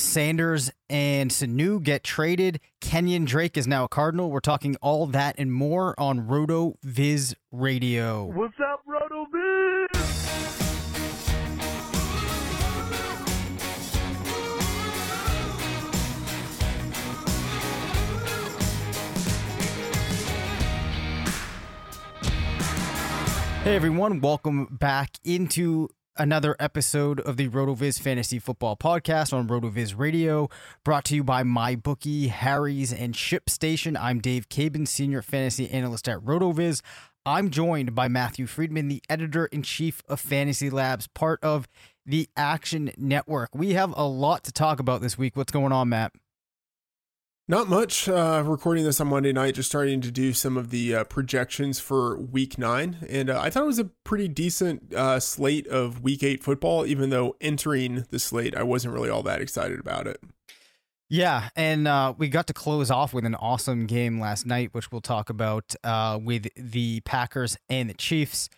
Sanders and Sanu get traded. Kenyon Drake is now a Cardinal. We're talking all that and more on RotoViz Radio. What's up, RotoViz? Hey everyone, welcome back into another episode of the RotoViz Fantasy Football Podcast on RotoViz Radio, brought to you by MyBookie, Harry's, and ShipStation. I'm Dave Caban, Senior Fantasy Analyst at RotoViz. I'm joined by Matthew Freedman, the editor in chief of Fantasy Labs, part of the Action Network. We have a lot to talk about this week. What's going on, Matt? Not much. Uh, recording this on Monday night, just starting to do some of the uh, projections for Week Nine, and uh, I thought it was a pretty decent uh, slate of Week Eight football. Even though entering the slate, I wasn't really all that excited about it. Yeah, and uh, we got to close off with an awesome game last night, which we'll talk about uh, with the Packers and the Chiefs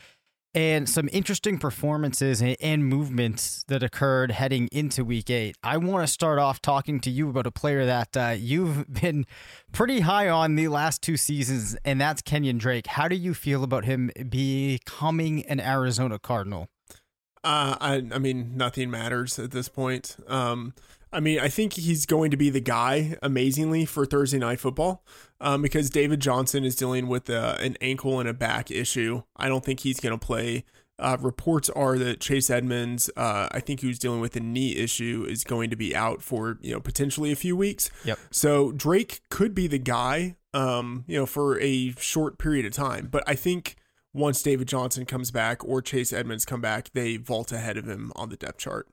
and some interesting performances and movements that occurred heading into week eight. I want to start off talking to you about a player that uh, you've been pretty high on the last two seasons, and that's Kenyon Drake. How do you feel about him becoming an Arizona Cardinal? Uh, I, I mean, nothing matters at this point. Um, I mean, I think he's going to be the guy amazingly for Thursday night football um, because David Johnson is dealing with uh, an ankle and a back issue. I don't think he's going to play. Uh, reports are that Chase Edmonds, uh, I think who's dealing with a knee issue, is going to be out for you know potentially a few weeks. Yep. So Drake could be the guy, um, you know, for a short period of time. But I think once David Johnson comes back or Chase Edmonds come back, they vault ahead of him on the depth chart.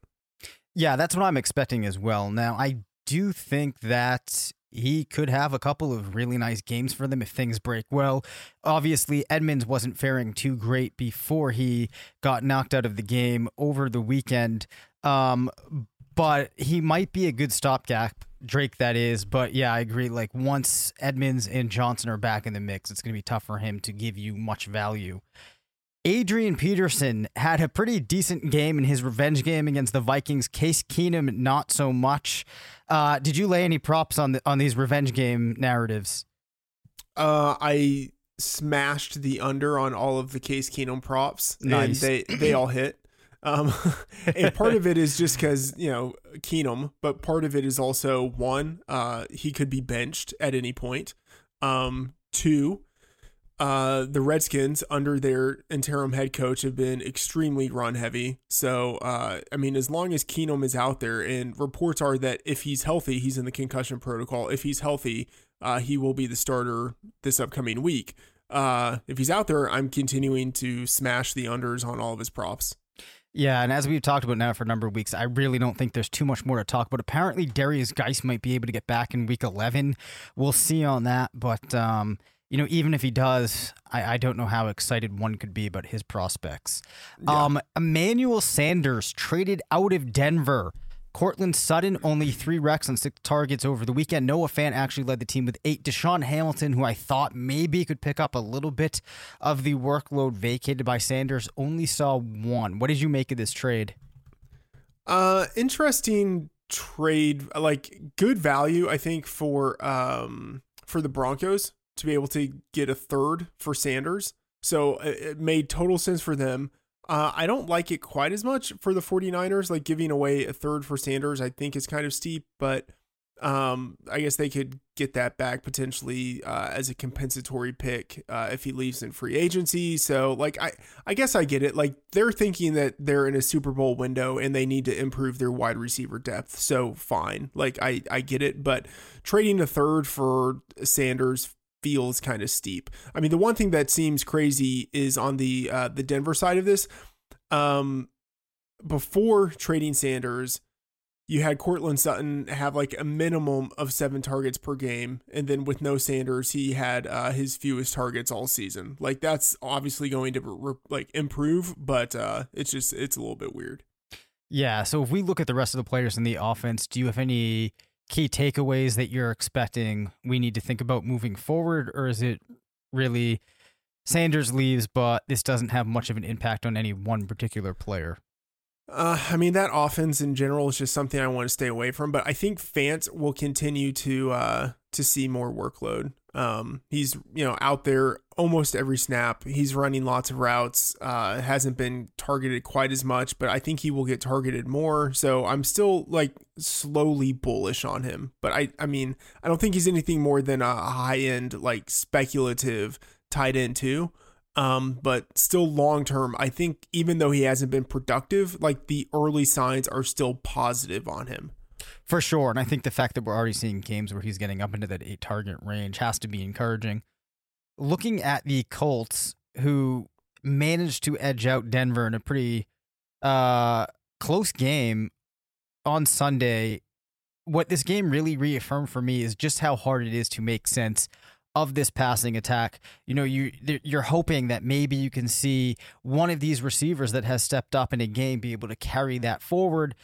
Yeah, that's what I'm expecting as well. Now, I do think that he could have a couple of really nice games for them if things break well. Obviously, Edmonds wasn't faring too great before he got knocked out of the game over the weekend. Um, but he might be a good stopgap, Drake, that is. But yeah, I agree. Like, once Edmonds and Johnson are back in the mix, it's going to be tough for him to give you much value. Adrian Peterson had a pretty decent game in his revenge game against the Vikings. Case Keenum, not so much. Uh, did you lay any props on the on these revenge game narratives? Uh, I smashed the under on all of the Case Keenum props, Nice. and they they all hit. Um, and part of it is just because you know Keenum, but part of it is also one, uh, he could be benched at any point. Um, two, uh, the Redskins under their interim head coach have been extremely run heavy. So, uh, I mean, as long as Keenum is out there, and reports are that if he's healthy, he's in the concussion protocol. If he's healthy, uh, he will be the starter this upcoming week. uh, if he's out there, I'm continuing to smash the unders on all of his props. Yeah, and as we've talked about now for a number of weeks, I really don't think there's too much more to talk about. Apparently, Darius Guice might be able to get back in week 11. We'll see on that. But, um, you know, even if he does, I, I don't know how excited one could be about his prospects. Yeah. Um, Emmanuel Sanders traded out of Denver. Courtland Sutton, only three wrecks on six targets over the weekend. Noah Fant actually led the team with eight. DaeSean Hamilton, who I thought maybe could pick up a little bit of the workload vacated by Sanders, only saw one. What did you make of this trade? Uh, interesting trade, like good value, I think for um for the Broncos to be able to get a third for Sanders. So it made total sense for them. Uh, I don't like it quite as much for the 49ers. Like giving away a third for Sanders, I think is kind of steep, but um, I guess they could get that back potentially uh, as a compensatory pick uh, if he leaves in free agency. So, like, I I guess I get it. Like they're thinking that they're in a Super Bowl window and they need to improve their wide receiver depth. So fine, like I I get it. But trading a third for Sanders feels kind of steep. I mean, the one thing that seems crazy is on the uh, the Denver side of this. Um, before trading Sanders, you had Courtland Sutton have like a minimum of seven targets per game, and then with no Sanders, he had uh, his fewest targets all season. Like that's obviously going to re- like improve, but uh, it's just it's a little bit weird. Yeah, so if we look at the rest of the players in the offense, do you have any key takeaways that you're expecting we need to think about moving forward, or is it really Sanders leaves, but this doesn't have much of an impact on any one particular player? Uh, I mean that offense in general is just something I want to stay away from, but I think Fant will continue to uh, to see more workload. Um, he's you know out there almost every snap. He's running lots of routes. Uh, hasn't been targeted quite as much, but I think he will get targeted more. So I'm still like slowly bullish on him. But I I mean I don't think he's anything more than a high end like speculative tight end too. Um, but still long term, I think even though he hasn't been productive, like the early signs are still positive on him. For sure. And I think the fact that we're already seeing games where he's getting up into that eight target range has to be encouraging. Looking at the Colts, who managed to edge out Denver in a pretty uh, close game on Sunday, what this game really reaffirmed for me is just how hard it is to make sense of this passing attack. You know, you you're hoping that maybe you can see one of these receivers that has stepped up in a game be able to carry that forward.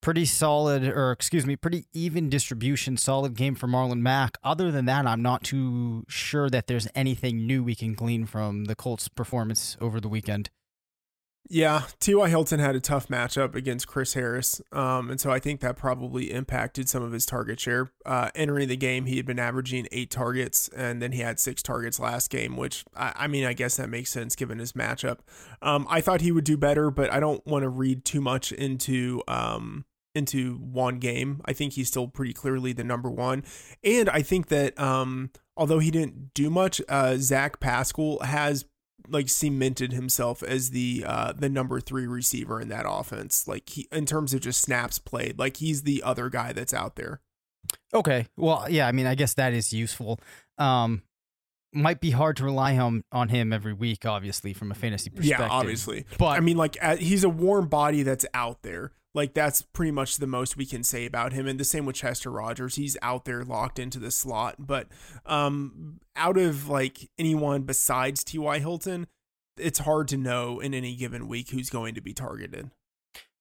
Pretty solid, or excuse me, pretty even distribution, solid game for Marlon Mack. Other than that, I'm not too sure that there's anything new we can glean from the Colts' performance over the weekend. Yeah, T.Y. Hilton had a tough matchup against Chris Harris. Um, and so I think that probably impacted some of his target share. Uh, entering the game, he had been averaging eight targets, and then he had six targets last game, which I, I mean, I guess that makes sense given his matchup. Um, I thought he would do better, but I don't want to read too much into um, into one game. I think he's still pretty clearly the number one. And I think that um, although he didn't do much, uh, Zach Pascal has like cemented himself as the uh the number three receiver in that offense. Like he in terms of just snaps played, like he's the other guy that's out there. Okay. Well, yeah, I mean, I guess that is useful. Um might be hard to rely on on him every week, obviously, from a fantasy perspective. Yeah, obviously. But I mean, like he's a warm body that's out there. Like that's pretty much the most we can say about him. And the same with Chester Rogers. He's out there locked into the slot. But um, out of like anyone besides T.Y. Hilton, it's hard to know in any given week who's going to be targeted.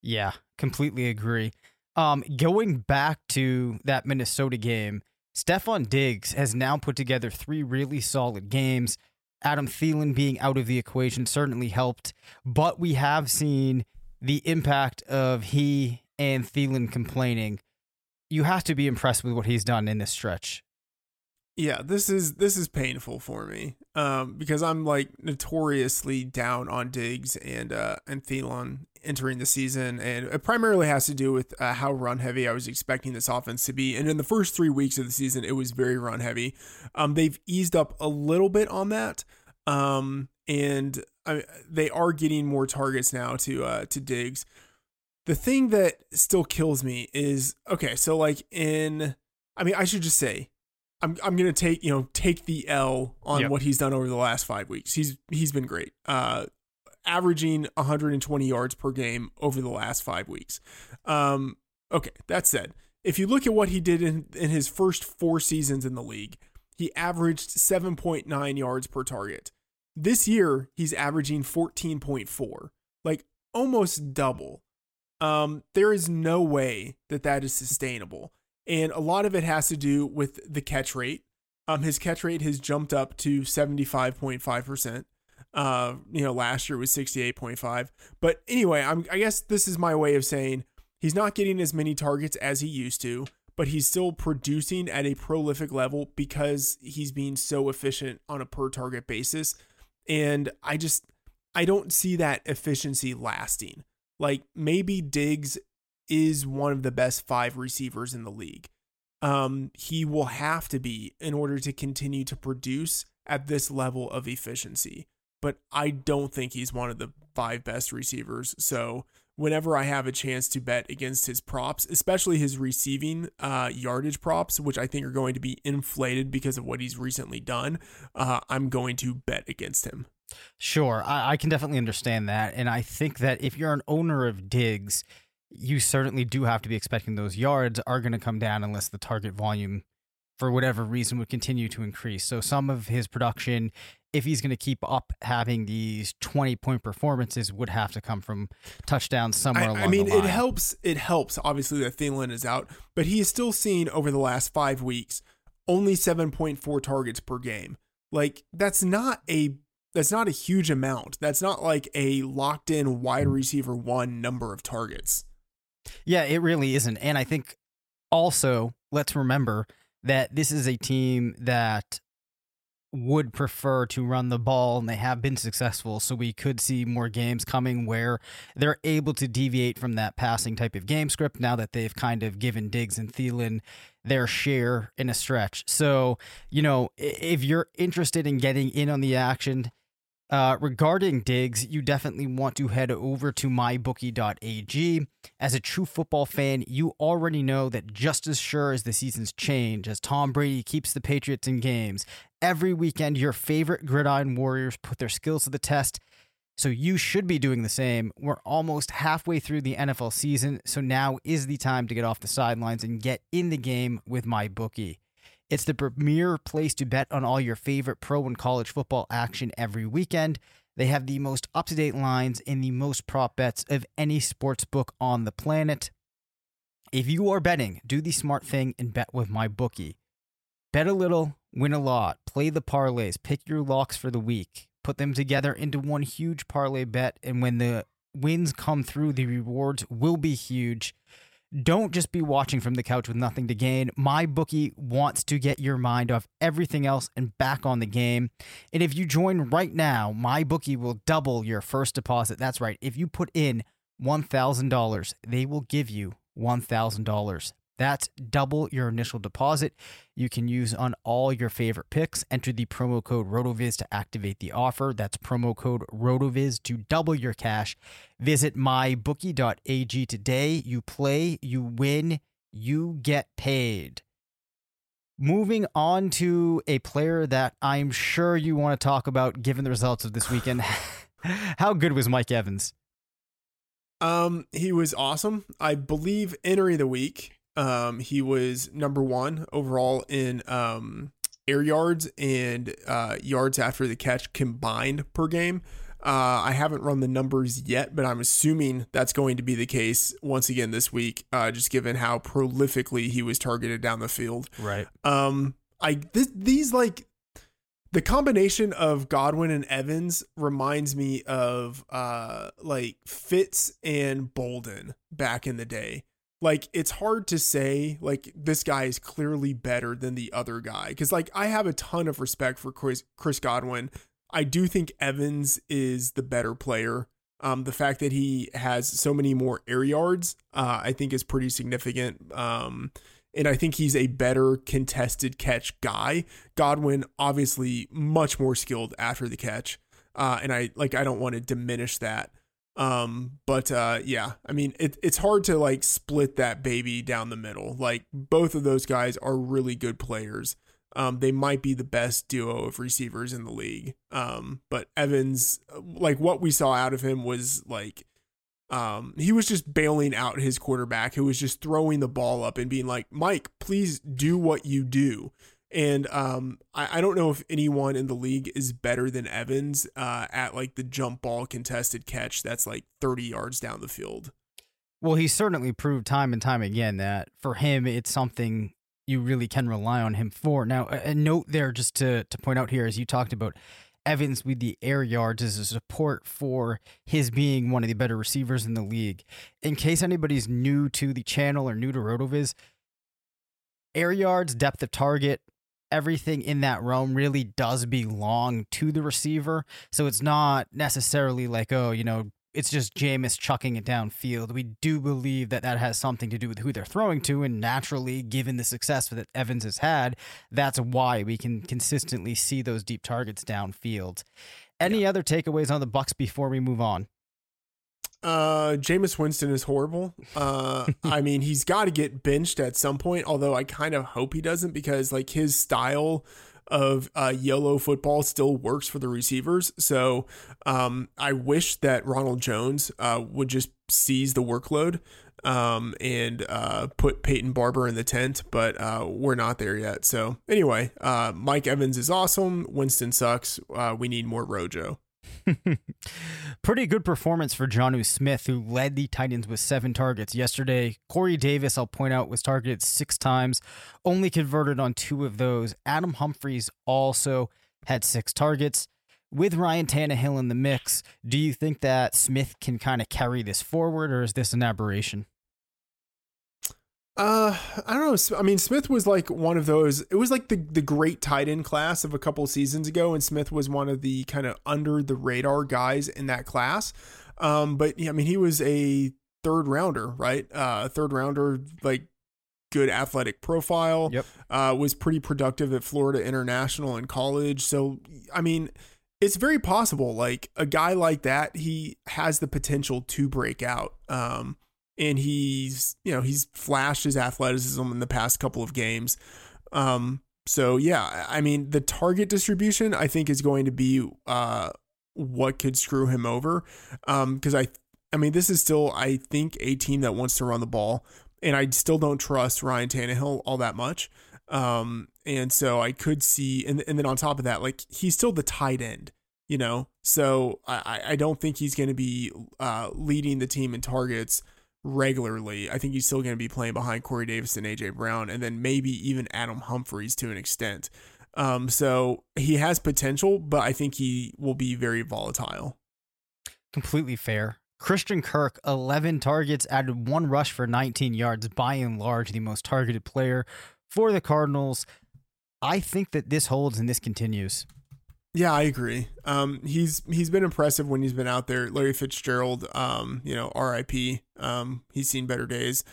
Yeah, completely agree. Um, going back to that Minnesota game, Stefon Diggs has now put together three really solid games. Adam Thielen being out of the equation certainly helped, but we have seen the impact of he and Thielen complaining. You have to be impressed with what he's done in this stretch. Yeah, this is this is painful for me um, because I'm like notoriously down on Diggs and uh, and Thielen entering the season, and it primarily has to do with uh, how run heavy I was expecting this offense to be. And in the first three weeks of the season, it was very run heavy. Um, they've eased up a little bit on that, um, and I, they are getting more targets now to uh, to Diggs. The thing that still kills me is okay. So like in, I mean, I should just say I'm I'm gonna take you know take the L on Yep. what he's done over the last five weeks. He's he's been great. Uh, averaging 120 yards per game over the last five weeks. Um, okay, that said, if you look at what he did in in his first four seasons in the league, he averaged 7.9 yards per target. This year, he's averaging 14.4, like almost double. Um, there is no way that that is sustainable. And a lot of it has to do with the catch rate. Um, his catch rate has jumped up to 75.5%. Uh, you know, last year it was 68.5. But anyway, I'm, I guess this is my way of saying he's not getting as many targets as he used to, but he's still producing at a prolific level because he's being so efficient on a per target basis. And I just, I don't see that efficiency lasting. Like maybe Diggs is one of the best five receivers in the league. Um, he will have to be in order to continue to produce at this level of efficiency. But I don't think he's one of the five best receivers. So whenever I have a chance to bet against his props, especially his receiving uh, yardage props, which I think are going to be inflated because of what he's recently done, uh, I'm going to bet against him. Sure, I, I can definitely understand that. And I think that if you're an owner of Diggs, you certainly do have to be expecting those yards are going to come down unless the target volume, for whatever reason, would continue to increase. So some of his production, if he's going to keep up having these 20 point performances, would have to come from touchdowns somewhere I, along I mean, it helps. It helps, obviously, that Thielen is out, but he is still seen over the last five weeks only 7.4 targets per game. Like, that's not a. That's not a huge amount. That's not like a locked in wide receiver one number of targets. Yeah, it really isn't. And I think also, let's remember that this is a team that would prefer to run the ball and they have been successful. So we could see more games coming where they're able to deviate from that passing type of game script now that they've kind of given Diggs and Thielen their share in a stretch. So, you know, if you're interested in getting in on the action, uh, regarding Diggs, you definitely want to head over to mybookie.ag. As a true football fan, you already know that just as sure as the seasons change, as Tom Brady keeps the Patriots in games, every weekend your favorite gridiron warriors put their skills to the test. So you should be doing the same. We're almost halfway through the NFL season, so now is the time to get off the sidelines and get in the game with MyBookie. It's the premier place to bet on all your favorite pro and college football action every weekend. They have the most up to date lines and the most prop bets of any sports book on the planet. If you are betting, do the smart thing and bet with MyBookie. Bet a little, win a lot. Play the parlays, pick your locks for the week, put them together into one huge parlay bet, and when the wins come through, the rewards will be huge. Don't just be watching from the couch with nothing to gain. MyBookie wants to get your mind off everything else and back on the game. And if you join right now, MyBookie will double your first deposit. That's right. If you put in $1,000, they will give you $1,000. That's double your initial deposit. You can use on all your favorite picks. Enter the promo code RotoViz to activate the offer. That's promo code RotoViz to double your cash. Visit mybookie.ag today. You play, you win, you get paid. Moving on to a player that I'm sure you want to talk about given the results of this weekend. How good was Mike Evans? Um, he was awesome. I believe entering the week, um, he was number one overall in um air yards and uh yards after the catch combined per game. Uh, I haven't run the numbers yet, but I'm assuming that's going to be the case once again this week, uh, just given how prolifically he was targeted down the field. Right. Um, I th- these like the combination of Godwin and Evans reminds me of uh like Fitz and Boldin back in the day. Like it's hard to say like this guy is clearly better than the other guy cuz like I have a ton of respect for Chris, Chris Godwin. I do think Evans is the better player. Um, the fact that he has so many more air yards, uh, I think is pretty significant. Um, and I think he's a better contested catch guy. Godwin obviously much more skilled after the catch, uh, and I like I don't want to diminish that. Um, but uh, yeah, I mean it, it's hard to like split that baby down the middle. Like both of those guys are really good players. um, they might be the best duo of receivers in the league. Um, but Evans, like what we saw out of him was like, um, he was just bailing out his quarterback who was just throwing the ball up and being like, Mike, please do what you do. And um, I, I don't know if anyone in the league is better than Evans uh, at like the jump ball contested catch that's like 30 yards down the field. Well, he certainly proved time and time again that for him, it's something you really can rely on him for. Now, a note there just to, to point out here, as you talked about Evans with the air yards as a support for his being one of the better receivers in the league. In case anybody's new to the channel or new to RotoViz, air yards, depth of target, everything in that realm really does belong to the receiver. So it's not necessarily like, oh, you know, it's just Jameis chucking it downfield. We do believe that that has something to do with who they're throwing to, and naturally, given the success that Evans has had, that's why we can consistently see those deep targets downfield. Any yeah. other takeaways on the Bucs before we move on? Uh, Jameis Winston is horrible. Uh, I mean, he's got to get benched at some point. Although I kind of hope he doesn't because like his style of uh, YOLO football still works for the receivers. So um, I wish that Ronald Jones uh, would just seize the workload um, and uh, put Peyton Barber in the tent, but uh, we're not there yet. So anyway, uh, Mike Evans is awesome. Winston sucks. Uh, we need more Rojo. Pretty good performance for Jonnu Smith, who led the Titans with seven targets yesterday. Corey Davis, I'll point out, was targeted six times, only converted on two of those. Adam Humphries also had six targets. With Ryan Tannehill in the mix, do you think that Smith can kind of carry this forward, or is this an aberration? Uh, I don't know. I mean, Smith was like one of those. It was like the the great tight end class of a couple seasons ago, and Smith was one of the kind of under the radar guys in that class. Um, but yeah, I mean, he was a third rounder, right? Uh, third rounder, like good athletic profile. Yep. Uh, was pretty productive at Florida International in college. So, I mean, it's very possible. Like a guy like that, he has the potential to break out. Um and he's you know he's flashed his athleticism in the past couple of games. Um, so yeah, I mean the target distribution I think is going to be uh, what could screw him over because um, I I mean this is still I think a team that wants to run the ball and I still don't trust Ryan Tannehill all that much. Um, and so I could see and and then on top of that like he's still the tight end you know so I I don't think he's going to be uh, leading the team in targets regularly. I think he's still going to be playing behind Corey Davis and AJ Brown, and then maybe even Adam Humphries to an extent. Um, so he has potential, but I think he will be very volatile. Completely fair. Christian Kirk, 11 targets, added one rush for 19 yards, by and large, the most targeted player for the Cardinals. I think that this holds and this continues. Yeah, I agree. Um, he's he's been impressive when he's been out there. Larry Fitzgerald, um, you know, R.I.P. Um, he's seen better days.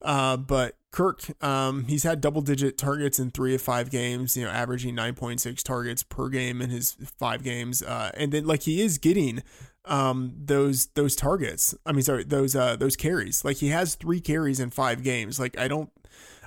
Uh, but Kirk, um, he's had double digit targets in three of five games. You know, averaging nine point six targets per game in his five games. Uh, and then like he is getting um those those targets. I mean, sorry, those uh those carries. Like he has three carries in five games. Like I don't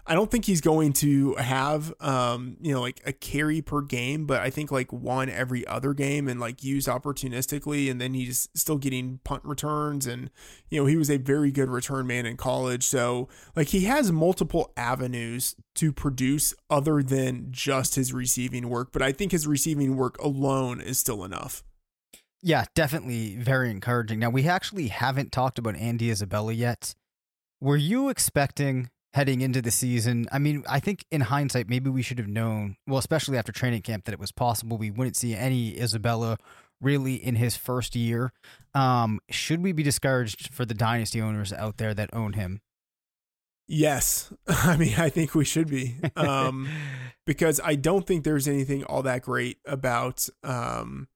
I don't think he's going to have um, you know, like a carry per game, but I think like one every other game and like used opportunistically and then he's still getting punt returns and you know, he was a very good return man in college. So like he has multiple avenues to produce other than just his receiving work, but I think his receiving work alone is still enough. Yeah, definitely very encouraging. Now, we actually haven't talked about Andy Isabella yet. Were you expecting heading into the season. I mean, I think in hindsight, maybe we should have known, well, especially after training camp, that it was possible we wouldn't see any Isabella really in his first year. Um, should we be discouraged for the dynasty owners out there that own him? Yes. I mean, I think we should be. Um, because I don't think there's anything all that great about um,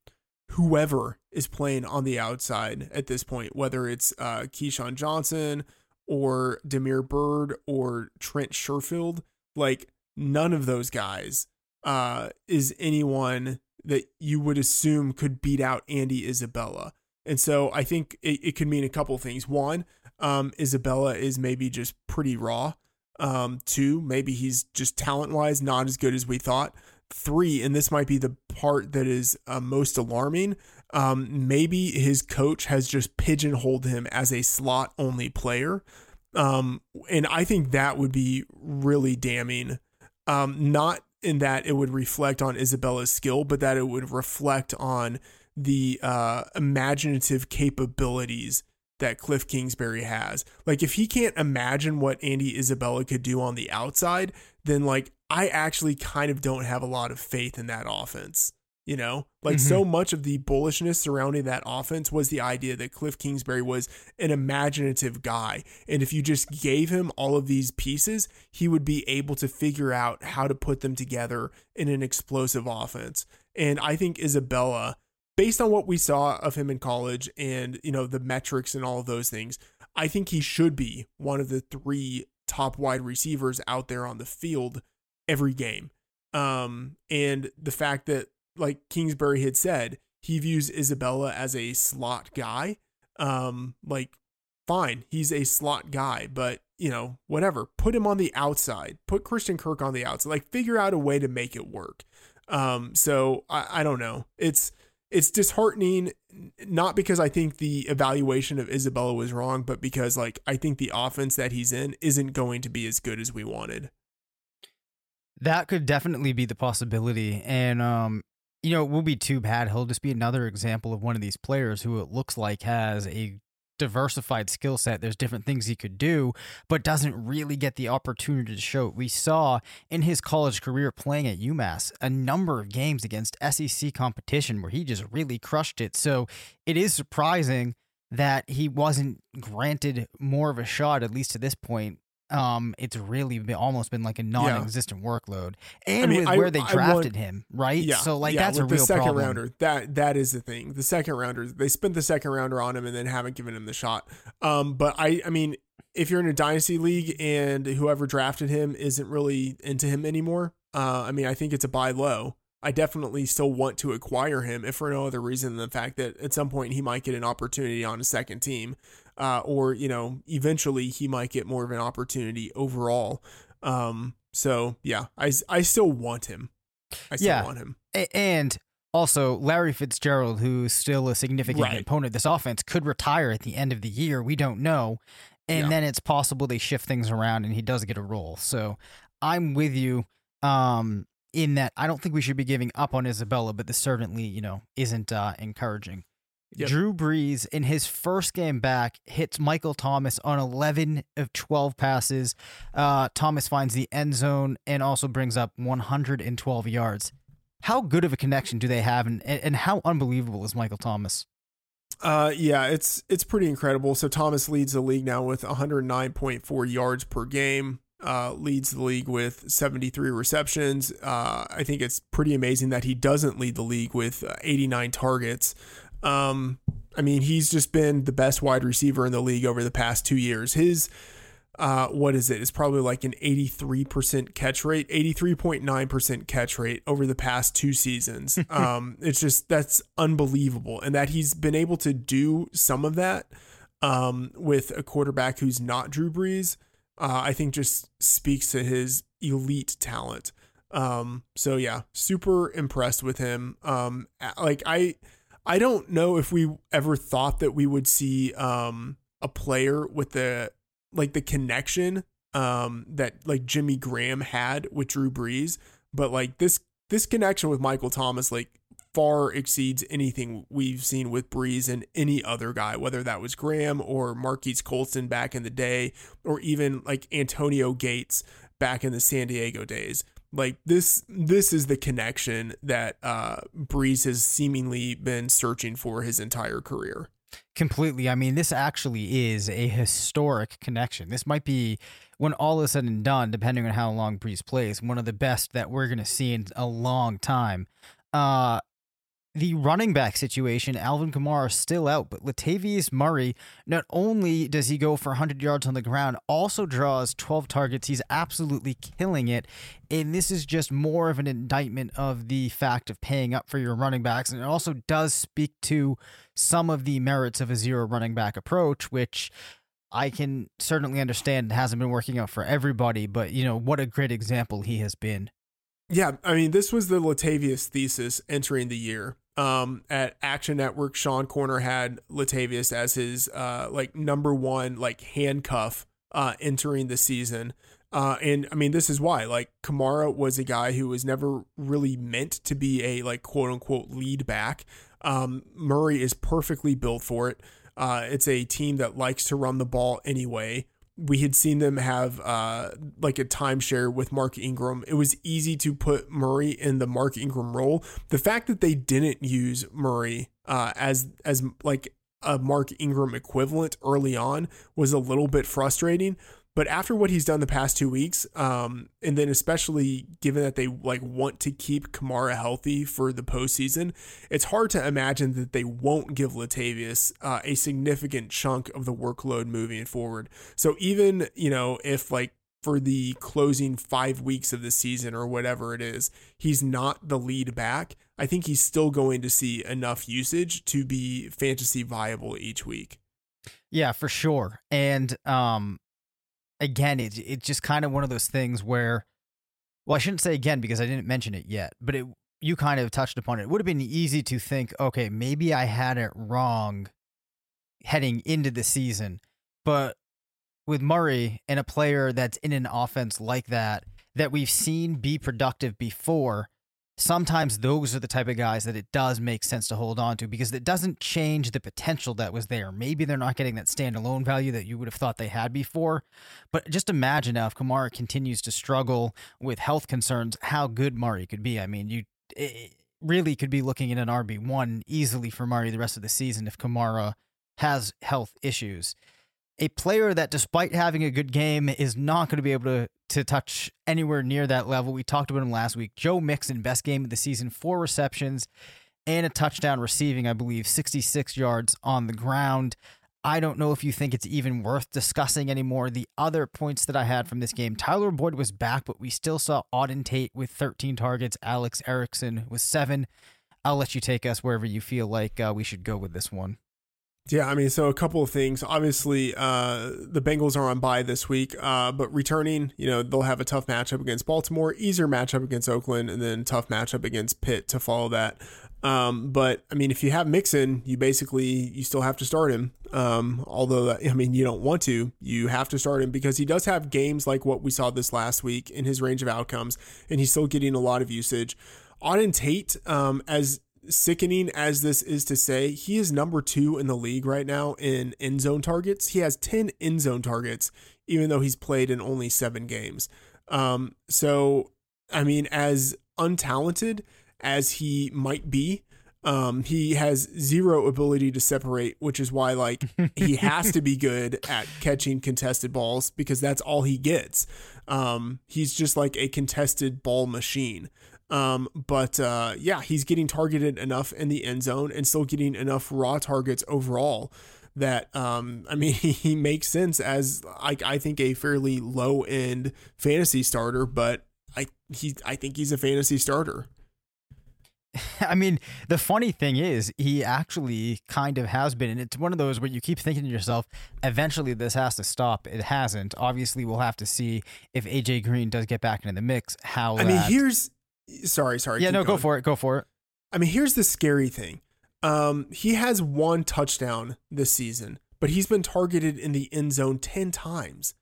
whoever is playing on the outside at this point, whether it's uh, KeeSean Johnson, or Damiere Byrd or Trent Sherfield, like none of those guys uh, is anyone that you would assume could beat out Andy Isabella. And so I think it, it could mean a couple things. One, um, Isabella is maybe just pretty raw. Um, two, maybe he's just talent wise not as good as we thought. Three, and this might be the part that is uh, most alarming. Um, maybe his coach has just pigeonholed him as a slot only player. Um, and I think that would be really damning. Um, not in that it would reflect on Isabella's skill, but that it would reflect on the uh, imaginative capabilities that Cliff Kingsbury has. Like, if he can't imagine what Andy Isabella could do on the outside, then like I actually kind of don't have a lot of faith in that offense. You know, like mm-hmm. so much of the bullishness surrounding that offense was the idea that Cliff Kingsbury was an imaginative guy. And if you just gave him all of these pieces, he would be able to figure out how to put them together in an explosive offense. And I think Isabella, based on what we saw of him in college and, you know, the metrics and all of those things, I think he should be one of the three top wide receivers out there on the field every game. Um, and the fact that like Kingsbury had said, he views Isabella as a slot guy. Um, like, fine, he's a slot guy, but you know, whatever. Put him on the outside. Put Christian Kirk on the outside. Like, figure out a way to make it work. Um, so I, I don't know. It's it's disheartening, not because I think the evaluation of Isabella was wrong, but because like I think the offense that he's in isn't going to be as good as we wanted. That could definitely be the possibility. And um, you know, it will be too bad. He'll just be another example of one of these players who it looks like has a diversified skill set. There's different things he could do, but doesn't really get the opportunity to show. We saw in his college career playing at UMass a number of games against SEC competition where he just really crushed it. So it is surprising that he wasn't granted more of a shot, at least to this point, um, it's really been, almost been like a non-existent yeah. workload, and I mean, with I, where they drafted want, him, right? Yeah, so like yeah, that's a real the second problem. rounder. That that is the thing. The second rounder, they spent the second rounder on him and then haven't given him the shot. Um, but I, I mean, if you're in a dynasty league and whoever drafted him isn't really into him anymore, uh, I mean, I think it's a buy low. I definitely still want to acquire him, if for no other reason than the fact that at some point he might get an opportunity on a second team, uh, or you know, eventually he might get more of an opportunity overall. Um, so yeah, I I still want him. I still yeah. want him. And also, Larry Fitzgerald, who's still a significant right. component of this offense, could retire at the end of the year. We don't know. And yeah. then it's possible they shift things around and he does get a role. So I'm with you. Um, in that I don't think we should be giving up on Isabella, but this certainly, you know, isn't uh, encouraging. Yep. Drew Brees in his first game back hits Michael Thomas on 11 of 12 passes. Uh, Thomas finds the end zone and also brings up 112 yards. How good of a connection do they have, and, and how unbelievable is Michael Thomas? Uh, yeah, it's it's pretty incredible. So Thomas leads the league now with 109.4 yards per game uh, leads the league with 73 receptions. Uh, I think it's pretty amazing that he doesn't lead the league with uh, 89 targets. Um, I mean, he's just been the best wide receiver in the league over the past two years. His uh, what is it? It's probably like an 83% catch rate, 83.9% catch rate over the past two seasons. um, it's just that's unbelievable, and that he's been able to do some of that um, with a quarterback who's not Drew Brees uh, I think just speaks to his elite talent. Um, so yeah, super impressed with him. Um, like I, I don't know if we ever thought that we would see um a player with the like the connection um that like Jimmy Graham had with Drew Brees, but like this this connection with Michael Thomas like far exceeds anything we've seen with Brees and any other guy, whether that was Graham or Marquise Colston back in the day, or even like Antonio Gates back in the San Diego days. Like this, this is the connection that uh, Brees has seemingly been searching for his entire career. Completely. I mean, this actually is a historic connection. This might be, when all is said and done, depending on how long Brees plays, one of the best that we're going to see in a long time. Uh, the running back situation, Alvin Kamara is still out, but Latavius Murray, not only does he go for 100 yards on the ground, also draws 12 targets. He's absolutely killing it. And this is just more of an indictment of the fact of paying up for your running backs. And it also does speak to some of the merits of a zero running back approach, which I can certainly understand hasn't been working out for everybody, but you know, what a great example he has been. Yeah, I mean, this was the Latavius thesis entering the year. Um, at Action Network, Sean Koerner had Latavius as his uh like number one like handcuff uh entering the season. Uh, and I mean, this is why like Kamara was a guy who was never really meant to be a like quote unquote lead back. Um, Murray is perfectly built for it. Uh, it's a team that likes to run the ball anyway. We had seen them have uh, like a timeshare with Mark Ingram. It was easy to put Murray in the Mark Ingram role. The fact that they didn't use Murray uh, as as like a Mark Ingram equivalent early on was a little bit frustrating. But after what he's done the past two weeks, um, and then especially given that they like want to keep Kamara healthy for the postseason, it's hard to imagine that they won't give Latavius uh, a significant chunk of the workload moving forward. So even you know if like for the closing five weeks of the season or whatever it is, he's not the lead back. I think he's still going to see enough usage to be fantasy viable each week. Yeah, for sure. And um again, it's it's just kind of one of those things where, well, I shouldn't say again because I didn't mention it yet, but it you kind of touched upon it. It would have been easy to think, okay, maybe I had it wrong heading into the season, but with Murray and a player that's in an offense like that that we've seen be productive before, sometimes those are the type of guys that it does make sense to hold on to because it doesn't change the potential that was there. Maybe they're not getting that standalone value that you would have thought they had before. But just imagine now if Kamara continues to struggle with health concerns, how good Murray could be. I mean, you really could be looking at an RB1 easily for Murray the rest of the season if Kamara has health issues a player that, despite having a good game, is not going to be able to to touch anywhere near that level. We talked about him last week. Joe Mixon, best game of the season, four receptions and a touchdown receiving, I believe, 66 yards on the ground. I don't know if you think it's even worth discussing anymore. The other points that I had from this game, Tyler Boyd was back, but we still saw Auden Tate with 13 targets, Alex Erickson with seven. I'll let you take us wherever you feel like uh, we should go with this one. Yeah, I mean, so a couple of things. Obviously, uh, the Bengals are on bye this week, uh, but returning, you know, they'll have a tough matchup against Baltimore, easier matchup against Oakland, and then tough matchup against Pitt to follow that. Um, but I mean, if you have Mixon, you basically you still have to start him. Um, although I mean, you don't want to, you have to start him because he does have games like what we saw this last week in his range of outcomes, and he's still getting a lot of usage. Auden Tate, um, as sickening as this is to say, he is number two in the league right now in end zone targets. He has 10 end zone targets, even though he's played in only seven games. Um, so, I mean, as untalented as he might be, um, he has zero ability to separate, which is why like he has to be good at catching contested balls because that's all he gets. Um, he's just like a contested ball machine. Um, but uh, yeah, he's getting targeted enough in the end zone and still getting enough raw targets overall that um, I mean he makes sense as like I think a fairly low end fantasy starter, but I he I think he's a fantasy starter. I mean, the funny thing is, he actually kind of has been, and it's one of those where you keep thinking to yourself, eventually this has to stop. It hasn't. Obviously, we'll have to see if AJ Green does get back into the mix. How I mean, here's sorry, sorry. Yeah, no, going. go for it. Go for it. I mean, here's the scary thing. Um, he has one touchdown this season, but he's been targeted in the end zone 10 times.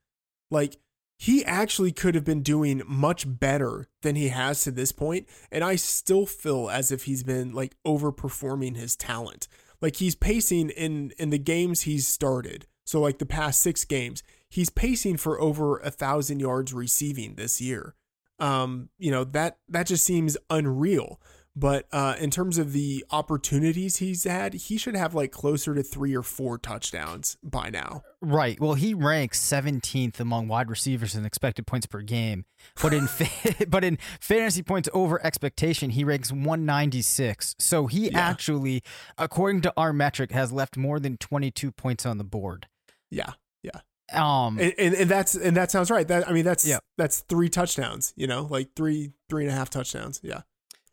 Like, he actually could have been doing much better than he has to this point, and I still feel as if he's been like overperforming his talent. Like he's pacing in in the games he's started. So like the past 6 games, he's pacing for over a 1000 yards receiving this year um, you know that that just seems unreal. But uh, in terms of the opportunities he's had, he should have like closer to three or four touchdowns by now. Right. Well, he ranks 17th among wide receivers in expected points per game, but in fa- but in fantasy points over expectation, he ranks 196. So he yeah. actually, according to our metric, has left more than 22 points on the board. Yeah. Yeah. Um, and, and, and that's and that sounds right. That I mean that's yeah. that's three touchdowns. You know, like three three and a half touchdowns. Yeah.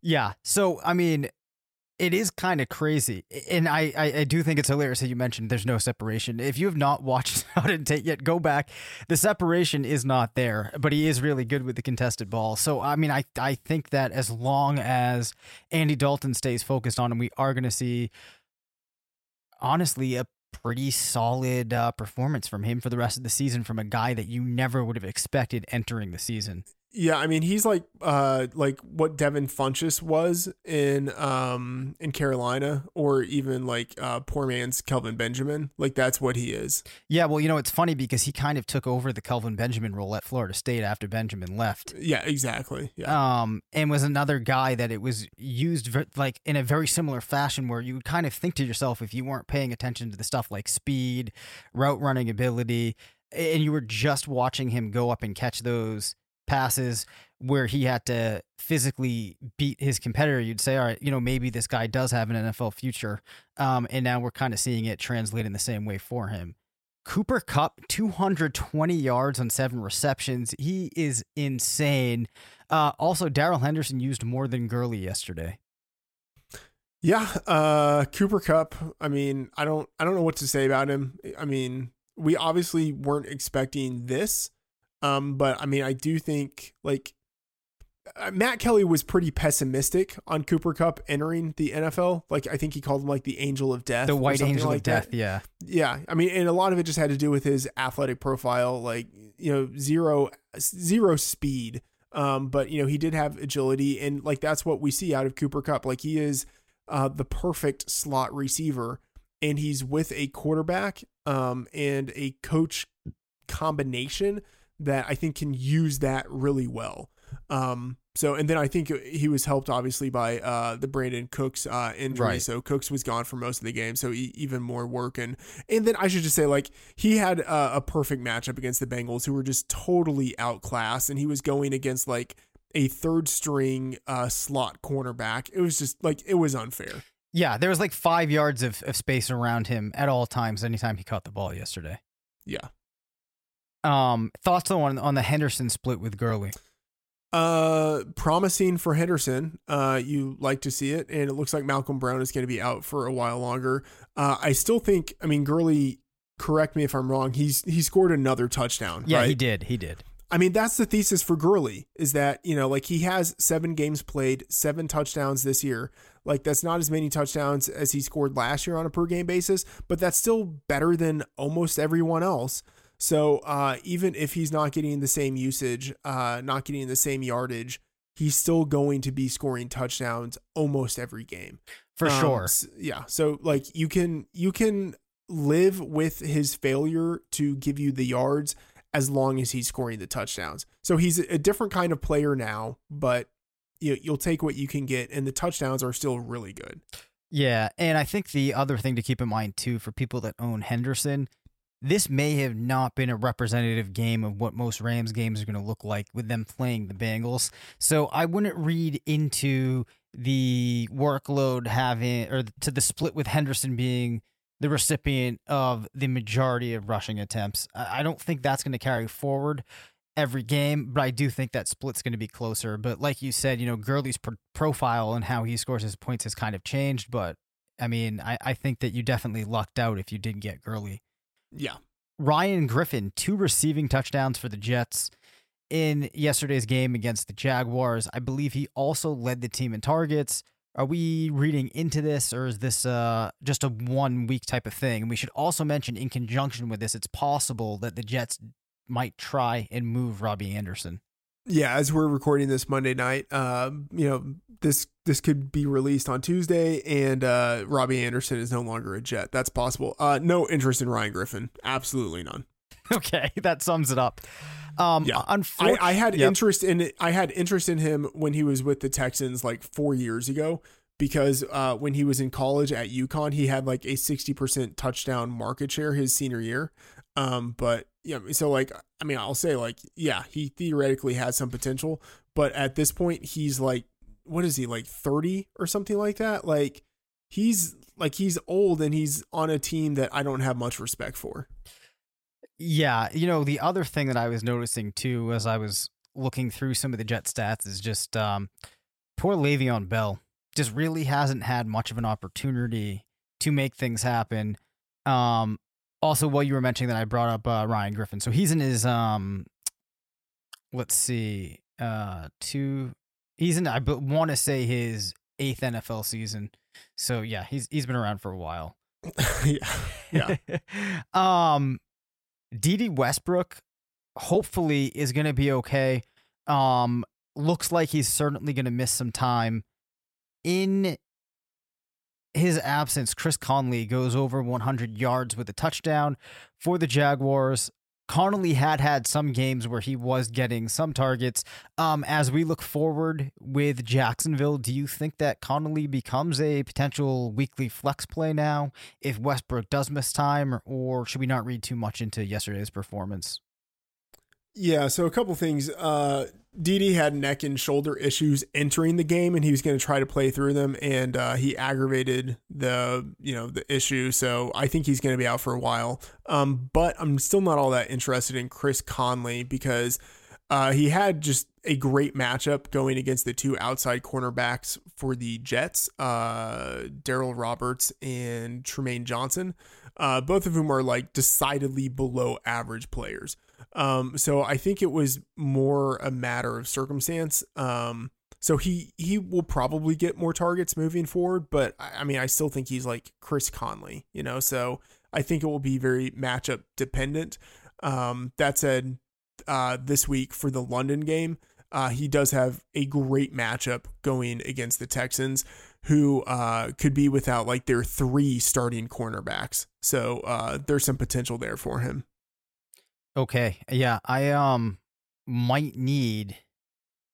Yeah. So I mean, it is kind of crazy. And I, I, I, do think it's hilarious that you mentioned there's no separation. If you have not watched Auden Tate yet, go back. The separation is not there, but he is really good with the contested ball. So, I mean, I, I think that as long as Andy Dalton stays focused on him, we are going to see, honestly, a pretty solid uh, performance from him for the rest of the season from a guy that you never would have expected entering the season. Yeah, I mean he's like uh like what Devin Funchess was in um in Carolina or even like uh poor man's Kelvin Benjamin. Like that's what he is. Yeah, well, you know, it's funny because he kind of took over the Kelvin Benjamin role at Florida State after Benjamin left. Yeah, exactly. Yeah. Um and was another guy that it was used ver- like in a very similar fashion where you would kind of think to yourself if you weren't paying attention to the stuff like speed, route running ability, and you were just watching him go up and catch those passes where he had to physically beat his competitor, you'd say, all right, you know, maybe this guy does have an NFL future. Um, and now we're kind of seeing it translate in the same way for him. Cooper Kupp, 220 yards on seven receptions. He is insane. Uh, also, Darrell Henderson used more than Gurley yesterday. Yeah, uh, Cooper Kupp. I mean, I don't, I don't know what to say about him. I mean, we obviously weren't expecting this, um, but I mean, I do think like uh, Matt Kelley was pretty pessimistic on Cooper Kupp entering the NFL. Like I think he called him like the angel of death, the white angel like of death. Yeah, yeah. I mean, and a lot of it just had to do with his athletic profile, like you know, zero zero speed. Um, but you know, he did have agility, and like that's what we see out of Cooper Kupp. Like he is uh, the perfect slot receiver, and he's with a quarterback um, and a coach combination that I think can use that really well. Um, so and then I think he was helped obviously by uh, the Brandin Cooks uh, injury. Right. So Cooks was gone for most of the game, so he, even more work and and then I should just say like he had a, a perfect matchup against the Bengals, who were just totally outclassed, and he was going against like a third string uh, slot cornerback. It was just like it was unfair. Yeah, there was like five yards of, of space around him at all times anytime he caught the ball yesterday. Yeah. Um, thoughts on on the Henderson split with Gurley? Uh, promising for Henderson. Uh, you like to see it, and it looks like Malcolm Brown is going to be out for a while longer. Uh, I still think. I mean, Gurley. Correct me if I'm wrong. He's he scored another touchdown. Yeah, right? he did. He did. I mean, that's the thesis for Gurley is that, you know, like he has seven games played, seven touchdowns this year. Like that's not as many touchdowns as he scored last year on a per game basis, but that's still better than almost everyone else. So uh, even if he's not getting the same usage, uh, not getting the same yardage, he's still going to be scoring touchdowns almost every game. For um, sure. Yeah. So like you can you can live with his failure to give you the yards as long as he's scoring the touchdowns. So he's a different kind of player now, but you you'll take what you can get and the touchdowns are still really good. Yeah, and I think the other thing to keep in mind too for people that own Henderson this may have not been a representative game of what most Rams games are going to look like with them playing the Bengals. So I wouldn't read into the workload having or to the split with Henderson being the recipient of the majority of rushing attempts. I don't think that's going to carry forward every game, but I do think that split's going to be closer. But like you said, you know, Gurley's pro- profile and how he scores his points has kind of changed. But I mean, I, I think that you definitely lucked out if you didn't get Gurley. Yeah. Ryan Griffin, two receiving touchdowns for the Jets in yesterday's game against the Jaguars. I believe he also led the team in targets. Are we reading into this, or is this uh, just a one week type of thing? And we should also mention, in conjunction with this, it's possible that the Jets might try and move Robbie Anderson. Yeah, as we're recording this Monday night, um, you know this this could be released on Tuesday, and uh, Robbie Anderson is no longer a Jet. That's possible. Uh, no interest in Ryan Griffin. Absolutely none. Okay, that sums it up. Um, yeah, I, I, had yep. interest in I had interest in him when he was with the Texans like four years ago because uh, when he was in college at UConn, he had like a sixty percent touchdown market share his senior year. Um, but yeah, so like I mean, I'll say like yeah, he theoretically has some potential, but at this point, he's like what is he like 30 or something like that like he's like he's old and he's on a team that I don't have much respect for. Yeah, you know, the other thing that I was noticing too as I was looking through some of the Jet stats is just um poor Le'Veon Bell. Just really hasn't had much of an opportunity to make things happen. Um, also, while you were mentioning that, I brought up uh, Ryan Griffin. So he's in his um, let's see, uh, two. He's in. I want to say his eighth NFL season. So yeah, he's he's been around for a while. yeah, yeah. um, Dede Westbrook hopefully is going to be okay. Um, looks like he's certainly going to miss some time. In his absence, Chris Conley goes over 100 yards with a touchdown for the Jaguars. Conley had had some games where he was getting some targets. Um, as we look forward with Jacksonville, do you think that Conley becomes a potential weekly flex play now if Westbrook does miss time, or, or should we not read too much into yesterday's performance? Yeah, so a couple things. Uh, Dede had neck and shoulder issues entering the game, and he was going to try to play through them, and uh, he aggravated the you know the issue. So I think he's going to be out for a while. Um, but I'm still not all that interested in Chris Conley because uh, he had just a great matchup going against the two outside cornerbacks for the Jets, uh, Darryl Roberts and Trumaine Johnson, uh, both of whom are like decidedly below average players. Um, so I think it was more a matter of circumstance. Um, so he he will probably get more targets moving forward, but I, I mean I still think he's like Chris Conley, you know. So I think it will be very matchup dependent. Um, that said, uh, this week for the London game, uh, he does have a great matchup going against the Texans, who uh, could be without like their three starting cornerbacks. So uh, there's some potential there for him. Okay. Yeah, I um might need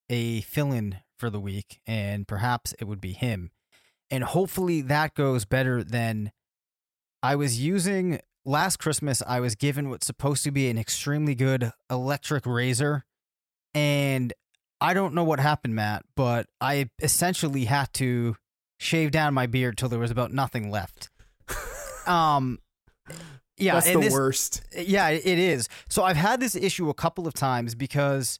a fill-in for the week and perhaps it would be him. And hopefully that goes better than I was using last Christmas I was given what's supposed to be an extremely good electric razor and I don't know what happened, Matt, but I essentially had to shave down my beard till there was about nothing left. um yeah, that's the this, worst. Yeah, it is. So I've had this issue a couple of times because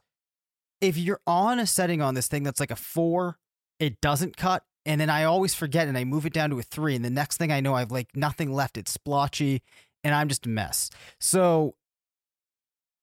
if you're on a setting on this thing that's like a four, it doesn't cut. And then I always forget and I move it down to a three. And the next thing I know, I've like nothing left. It's splotchy and I'm just a mess. So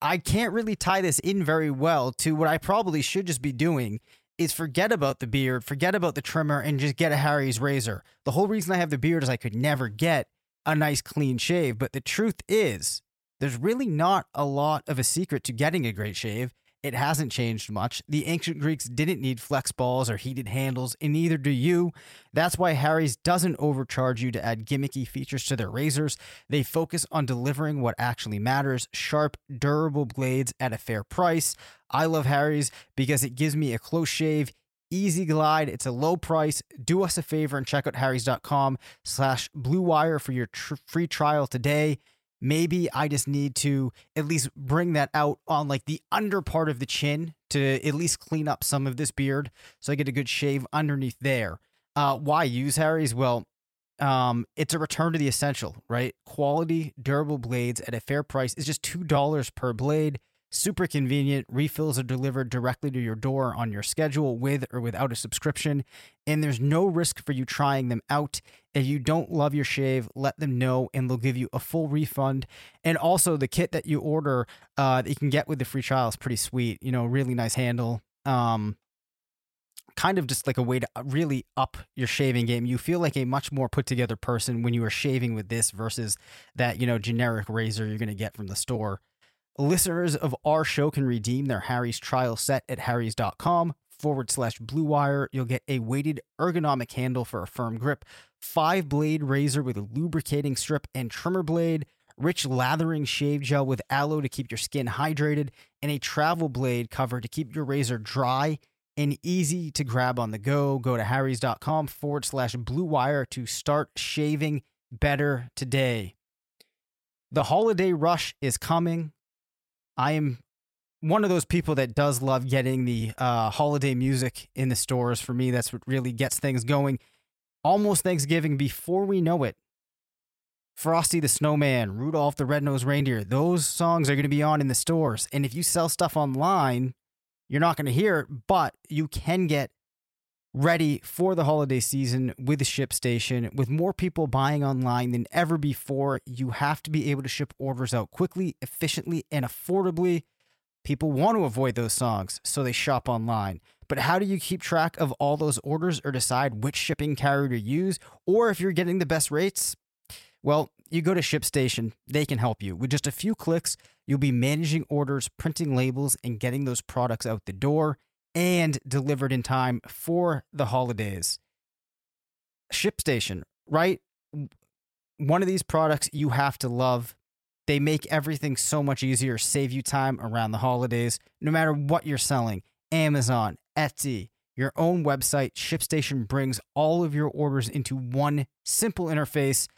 I can't really tie this in very well to what I probably should just be doing is forget about the beard, forget about the trimmer, and just get a Harry's razor. The whole reason I have the beard is I could never get a nice clean shave. But the truth is, there's really not a lot of a secret to getting a great shave. It hasn't changed much. The ancient Greeks didn't need flex balls or heated handles, and neither do you. That's why Harry's doesn't overcharge you to add gimmicky features to their razors. They focus on delivering what actually matters sharp, durable blades at a fair price. I love Harry's because it gives me a close shave easy glide. It's a low price. Do us a favor and check out harrys.com slash blue wire for your tr- free trial today. Maybe i just need to at least bring that out on like the under part of the chin to at least clean up some of this beard so i get a good shave underneath there. Uh, why use harry's? Well um, it's a return to the essential, right? Quality, durable blades at a fair price is just $2 per blade. Super convenient. Refills are delivered directly to your door on your schedule with or without a subscription. And there's no risk for you trying them out. If you don't love your shave, let them know and they'll give you a full refund. And also, the kit that you order uh, that you can get with the free trial is pretty sweet. You know, really nice handle. Um, kind of just like a way to uh, really up your shaving game. You feel like a much more put together person when you are shaving with this versus that, you know, generic razor you're going to get from the store. Listeners of our show can redeem their Harry's trial set at harrys.com forward slash blue wire. You'll get a weighted ergonomic handle for a firm grip, five blade razor with a lubricating strip and trimmer blade, rich lathering shave gel with aloe to keep your skin hydrated, and a travel blade cover to keep your razor dry and easy to grab on the go. Go to harrys.com forward slash blue wire to start shaving better today. The holiday rush is coming. I am one of those people that does love getting the uh, holiday music in the stores. For me, that's what really gets things going. Almost Thanksgiving, before we know it, Frosty the Snowman, Rudolph the Red-Nosed Reindeer, those songs are going to be on in the stores. And if you sell stuff online, you're not going to hear it, but you can get ready for the holiday season with ShipStation. With more people buying online than ever before, you have to be able to ship orders out quickly, efficiently, and affordably. People want to avoid those songs, so they shop online. But how do you keep track of all those orders or decide which shipping carrier to use, or if you're getting the best rates? Well, you go to ShipStation, they can help you. With just a few clicks, you'll be managing orders, printing labels, and getting those products out the door and delivered in time for the holidays. ShipStation, right? One of these products you have to love. They make everything so much easier, save you time around the holidays, no matter what you're selling. Amazon, Etsy, your own website, ShipStation brings all of your orders into one simple interface,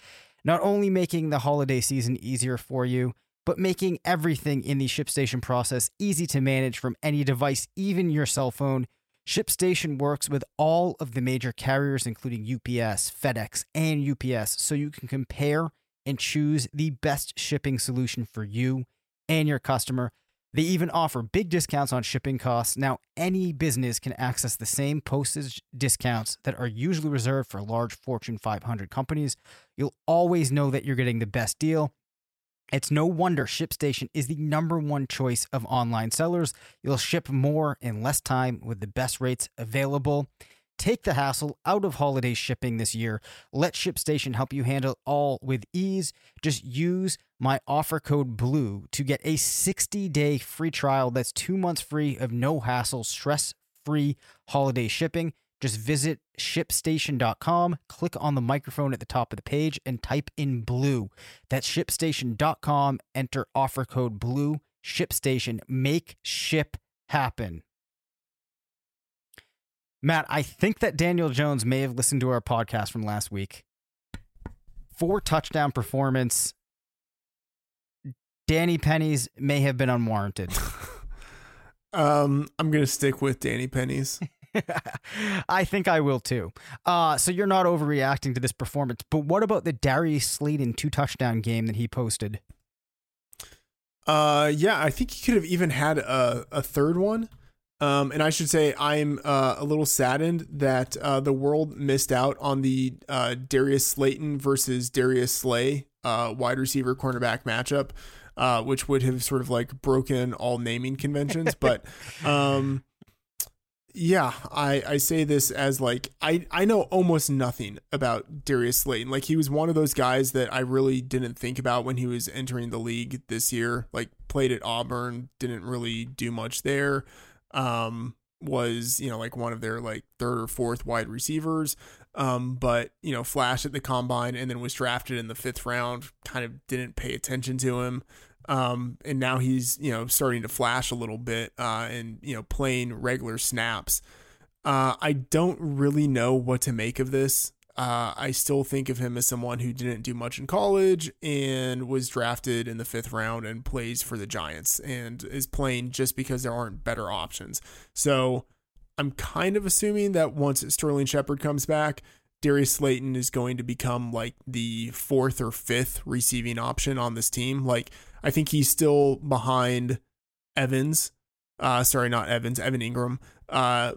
not only making the holiday season easier for you, but making everything in the ShipStation process easy to manage from any device, even your cell phone. ShipStation works with all of the major carriers, including UPS, FedEx, and UPS, so you can compare and choose the best shipping solution for you and your customer. They even offer big discounts on shipping costs. Now, any business can access the same postage discounts that are usually reserved for large Fortune 500 companies. You'll always know that you're getting the best deal. It's no wonder ShipStation is the number one choice of online sellers. You'll ship more in less time with the best rates available. Take the hassle out of holiday shipping this year. Let ShipStation help you handle all with ease. Just use my offer code BLUE to get a 60 day free trial that's two months free of no hassle, stress free holiday shipping. Just visit shipstation.com, click on the microphone at the top of the page, and type in blue. That's shipstation.com. Enter offer code blue. ShipStation. Make ship happen. Matt, I think that Daniel Jones may have listened to our podcast from last week. Four touchdown performance. Danny Pennies may have been unwarranted. Um, I'm gonna stick with Danny Pennies. I think I will too. Uh, so you're not overreacting to this performance, but what about the Darius Slayton two touchdown game that he posted? Uh, yeah, I think he could have even had a, a third one. Um, and I should say I'm uh, a little saddened that uh, the world missed out on the uh, Darius Slayton versus Darius Slay uh, wide receiver cornerback matchup uh, which would have sort of like broken all naming conventions. but um, yeah, I, I say this as like I, I know almost nothing about Darius Slayton. Like he was one of those guys that I really didn't think about when he was entering the league this year. Like played at Auburn, didn't really do much there. Um, was you know like one of their like third or fourth wide receivers um, but you know flashed at the combine and then was drafted in the fifth round kind of didn't pay attention to him um, and now he's you know starting to flash a little bit uh, and you know playing regular snaps uh, i don't really know what to make of this uh, I still think of him as someone who didn't do much in college and was drafted in the fifth round and plays for the Giants and is playing just because there aren't better options. So I'm kind of assuming that once Sterling Shepard comes back, Darius Slayton is going to become like the fourth or fifth receiving option on this team. Like, I think he's still behind Evans. Uh, sorry, not Evans, Evan Engram. Uh,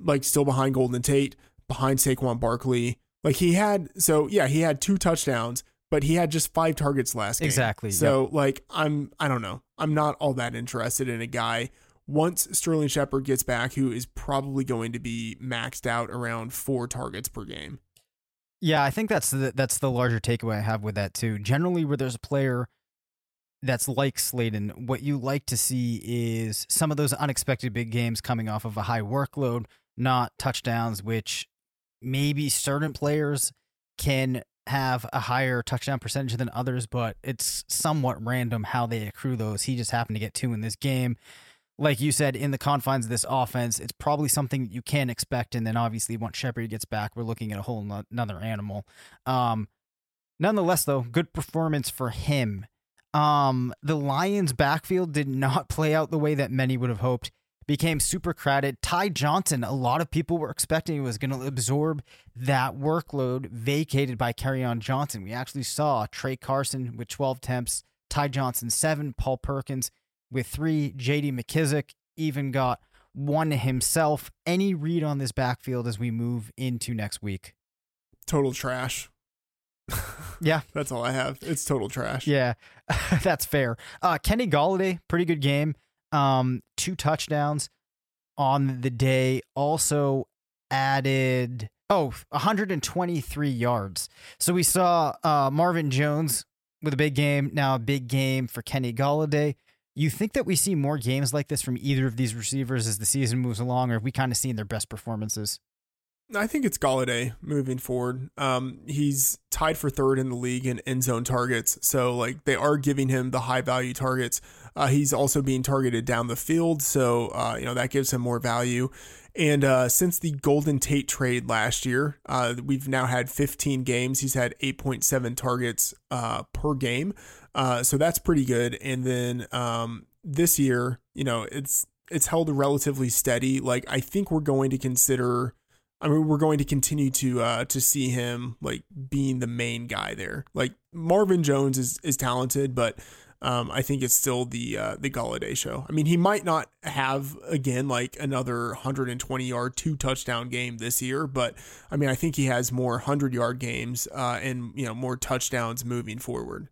like, still behind Golden Tate, behind Saquon Barkley like he had, so yeah, he had two touchdowns, but he had just five targets last game. Exactly. So yep. like I'm, I don't know, I'm not all that interested in a guy once Sterling Shepard gets back, who is probably going to be maxed out around four targets per game. Yeah, I think that's the that's the larger takeaway I have with that too. Generally, where there's a player that's like Slayton, what you like to see is some of those unexpected big games coming off of a high workload, not touchdowns, which maybe certain players can have a higher touchdown percentage than others, but it's somewhat random how they accrue those. He just happened to get two in this game. Like you said, in the confines of this offense, it's probably something you can expect. And then obviously, once Shepard gets back, we're looking at a whole no- another animal. Um, nonetheless, though, good performance for him. Um, the Lions' backfield did not play out the way that many would have hoped became super crowded. Ty Johnson, a lot of people were expecting was going to absorb that workload vacated by Kerryon Johnson. We actually saw Tra Carson with 12 temps, Ty Johnson seven, Paul Perkins with three, J.D. McKissic even got one himself. Any read on this backfield as we move into next week? Total trash. Yeah. That's all I have. It's total trash. Yeah, that's fair. Uh, Kenny Golladay, pretty good game. Um, two touchdowns on the day. Also added oh 123 yards. So we saw uh, Marvin Jones with a big game. Now a big game for Kenny Golladay. You think that we see more games like this from either of these receivers as the season moves along, or have we kind of seen their best performances? I think it's Golladay moving forward. Um, he's tied for third in the league in end zone targets. So, like, they are giving him the high value targets. Uh, he's also being targeted down the field. So, uh, you know, that gives him more value. And uh, since the Golden Tate trade last year, uh, we've now had 15 games. He's had 8.7 targets uh, per game. Uh, so that's pretty good. And then um, this year, you know, it's it's held relatively steady. Like I think we're going to consider. I mean, we're going to continue to uh, to see him like being the main guy there. Like Marvin Jones is is talented, but um, I think it's still the uh, the Golladay show. I mean, he might not have again like another 120 yard, two touchdown game this year, but I mean, I think he has more 100 yard games uh, and you know more touchdowns moving forward.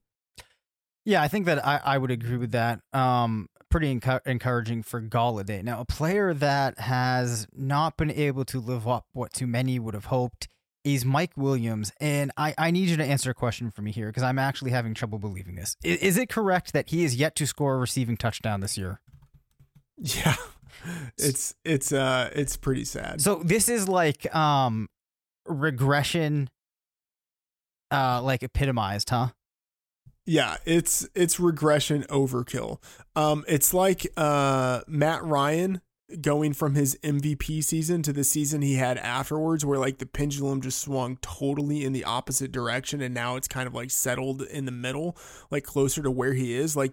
Yeah, I think that I, I would agree with that. Um, pretty encu- encouraging for Golladay. Now, a player that has not been able to live up what too many would have hoped is Mike Williams. And I, I need you to answer a question for me here because I'm actually having trouble believing this. Is, is it correct that he is yet to score a receiving touchdown this year? Yeah. It's it's uh it's pretty sad. So this is like um regression uh like epitomized, huh? Yeah, it's it's regression overkill. Um, it's like uh Matt Ryan going from his MVP season to the season he had afterwards, where like the pendulum just swung totally in the opposite direction, and now it's kind of like settled in the middle, like closer to where he is. Like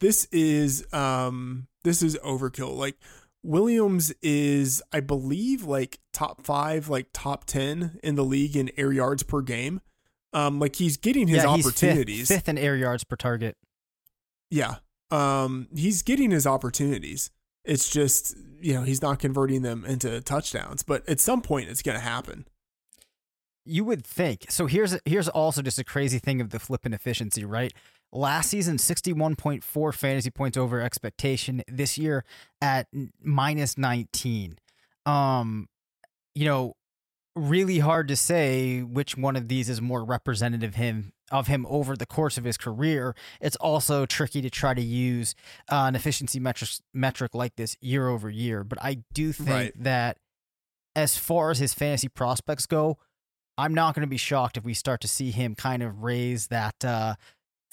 this is um this is overkill. Like Williams is, I believe, like top five, like top ten in the league in air yards per game. Um, like he's getting his yeah, he's opportunities. Fifth, fifth in air yards per target. Yeah. Um, he's getting his opportunities. It's just, you know, he's not converting them into touchdowns, but at some point it's going to happen. You would think. So here's here's also just a crazy thing of the flipping efficiency, right? Last season, 61.4 fantasy points over expectation. This year at minus 19. Um, you know, really hard to say which one of these is more representative him of him over the course of his career. It's also tricky to try to use uh, an efficiency metric metric like this year over year. But I do think Right. that as far as his fantasy prospects go, I'm not going to be shocked if we start to see him kind of raise that uh,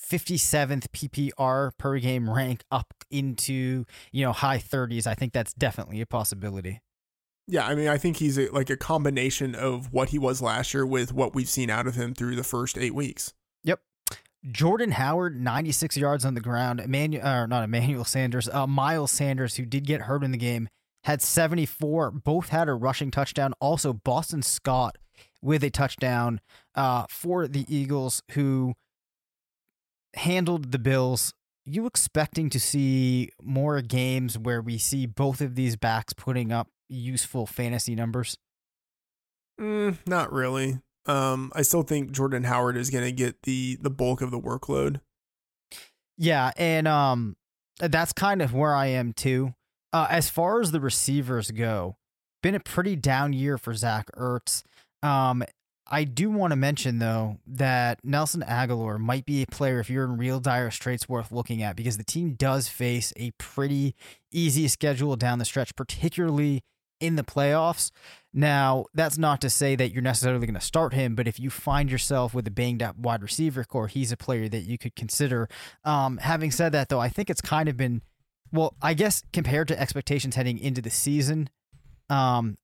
57th PPR per game rank up into you know high 30s. I think that's definitely a possibility. Yeah, I mean, I think he's a, like a combination of what he was last year with what we've seen out of him through the first eight weeks. Yep. Jordan Howard, 96 yards on the ground. Emmanuel, or not Emmanuel Sanders, uh, Miles Sanders, who did get hurt in the game, had 74. Both had a rushing touchdown. Also, Boston Scott with a touchdown uh, for the Eagles, who handled the Bills. You expecting to see more games where we see both of these backs putting up useful fantasy numbers? Mm, not really. Um, I still think Jordan Howard is going to get the the bulk of the workload. Yeah, and um, that's kind of where I am too. Uh, as far as the receivers go, been a pretty down year for Zach Ertz. Um, I do want to mention though that Nelson Agholor might be a player if you're in real dire straits worth looking at because the team does face a pretty easy schedule down the stretch, particularly in the playoffs. Now, that's not to say that you're necessarily going to start him, but if you find yourself with a banged up wide receiver core, he's a player that you could consider. Um, having said that, though, I think it's kind of been, well, I guess compared to expectations heading into the season, um,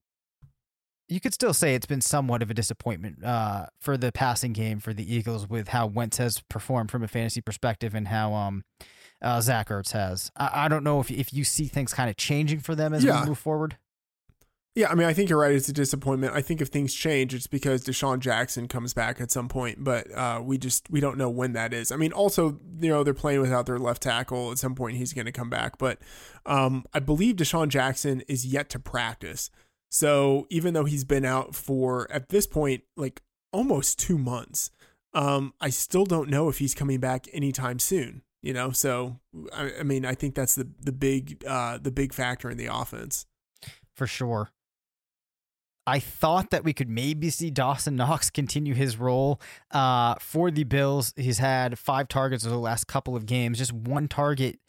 you could still say it's been somewhat of a disappointment uh, for the passing game for the Eagles with how Wentz has performed from a fantasy perspective and how um, uh, Zach Ertz has. I, I don't know if if you see things kind of changing for them as Yeah. we move forward. Yeah, I mean, I think you're right. It's a disappointment. I think if things change, it's because DeSean Jackson comes back at some point, but uh, we just we don't know when that is. I mean, also you know they're playing without their left tackle. At some point, he's going to come back, but um, I believe DeSean Jackson is yet to practice. So even though he's been out for at this point like almost two months, um, I still don't know if he's coming back anytime soon. You know, so I, I mean, I think that's the the big uh, the big factor in the offense for sure. I thought that we could maybe see Dawson Knox continue his role uh, for the Bills. He's had five targets over the last couple of games, just one target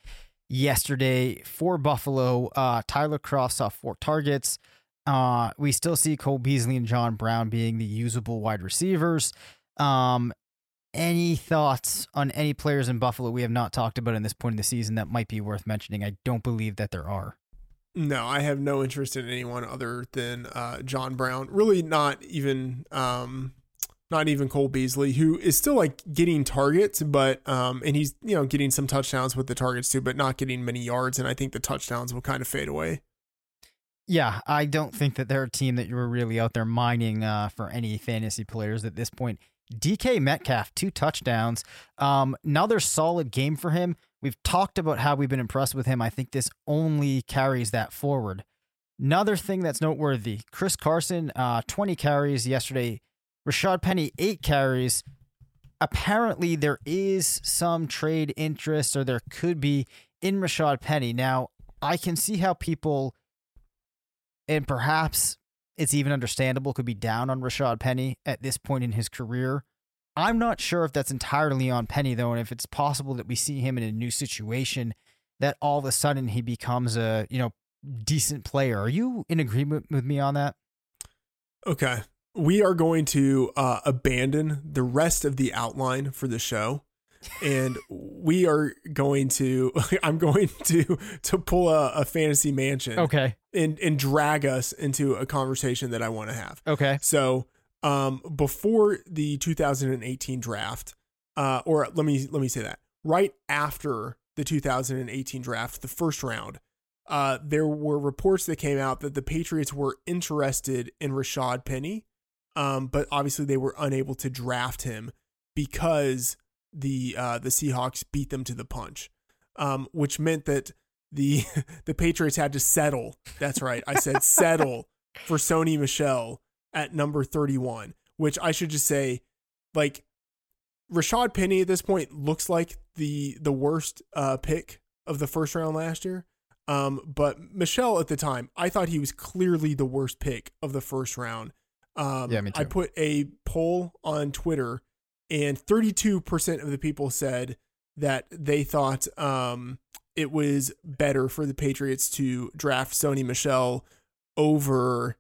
yesterday for Buffalo. Uh, Tyler Kroft saw four targets. Uh, we still see Cole Beasley and John Brown being the usable wide receivers. Um, any thoughts on any players in Buffalo we have not talked about in this point in the season that might be worth mentioning? I don't believe that there are. No, I have no interest in anyone other than uh, John Brown. Really, not even um, not even Cole Beasley, who is still like getting targets, but um, and he's you know getting some touchdowns with the targets too, but not getting many yards. And I think the touchdowns will kind of fade away. Yeah, I don't think that they're a team that you were really out there mining uh, for any fantasy players at this point. DK Metcalf, two touchdowns. Um, another solid game for him. We've talked about how we've been impressed with him. I think this only carries that forward. Another thing that's noteworthy Chris Carson, uh, 20 carries yesterday. Rashad Penny, eight carries. Apparently, there is some trade interest, or there could be, in Rashad Penny. Now, I can see how people, and perhaps it's even understandable, could be down on Rashad Penny at this point in his career. I'm not sure if that's entirely on Penny though, and if it's possible that we see him in a new situation that all of a sudden he becomes a you know decent player. Are you in agreement with me on that? Okay, we are going to uh, abandon the rest of the outline for the show. and we are going to i'm going to to pull a, a fantasy mansion okay and and drag us into a conversation that i want to have okay so um, before the 2018 draft, uh, or let me let me say that. Right after the 2018 draft, the first round, uh, there were reports that came out that the Patriots were interested in Rashad Penny, um, but obviously they were unable to draft him because the uh, the Seahawks beat them to the punch, um, which meant that the the Patriots had to settle. That's right, I said settle for Sony Michel at number 31, which I should just say, like, Rashad Penny at this point looks like the the worst uh, pick of the first round last year. Um, but Michel at the time, I thought he was clearly the worst pick of the first round. Um, yeah, me too. I put a poll on Twitter, and 32% of the people said that they thought um, it was better for the Patriots to draft Sony Michel over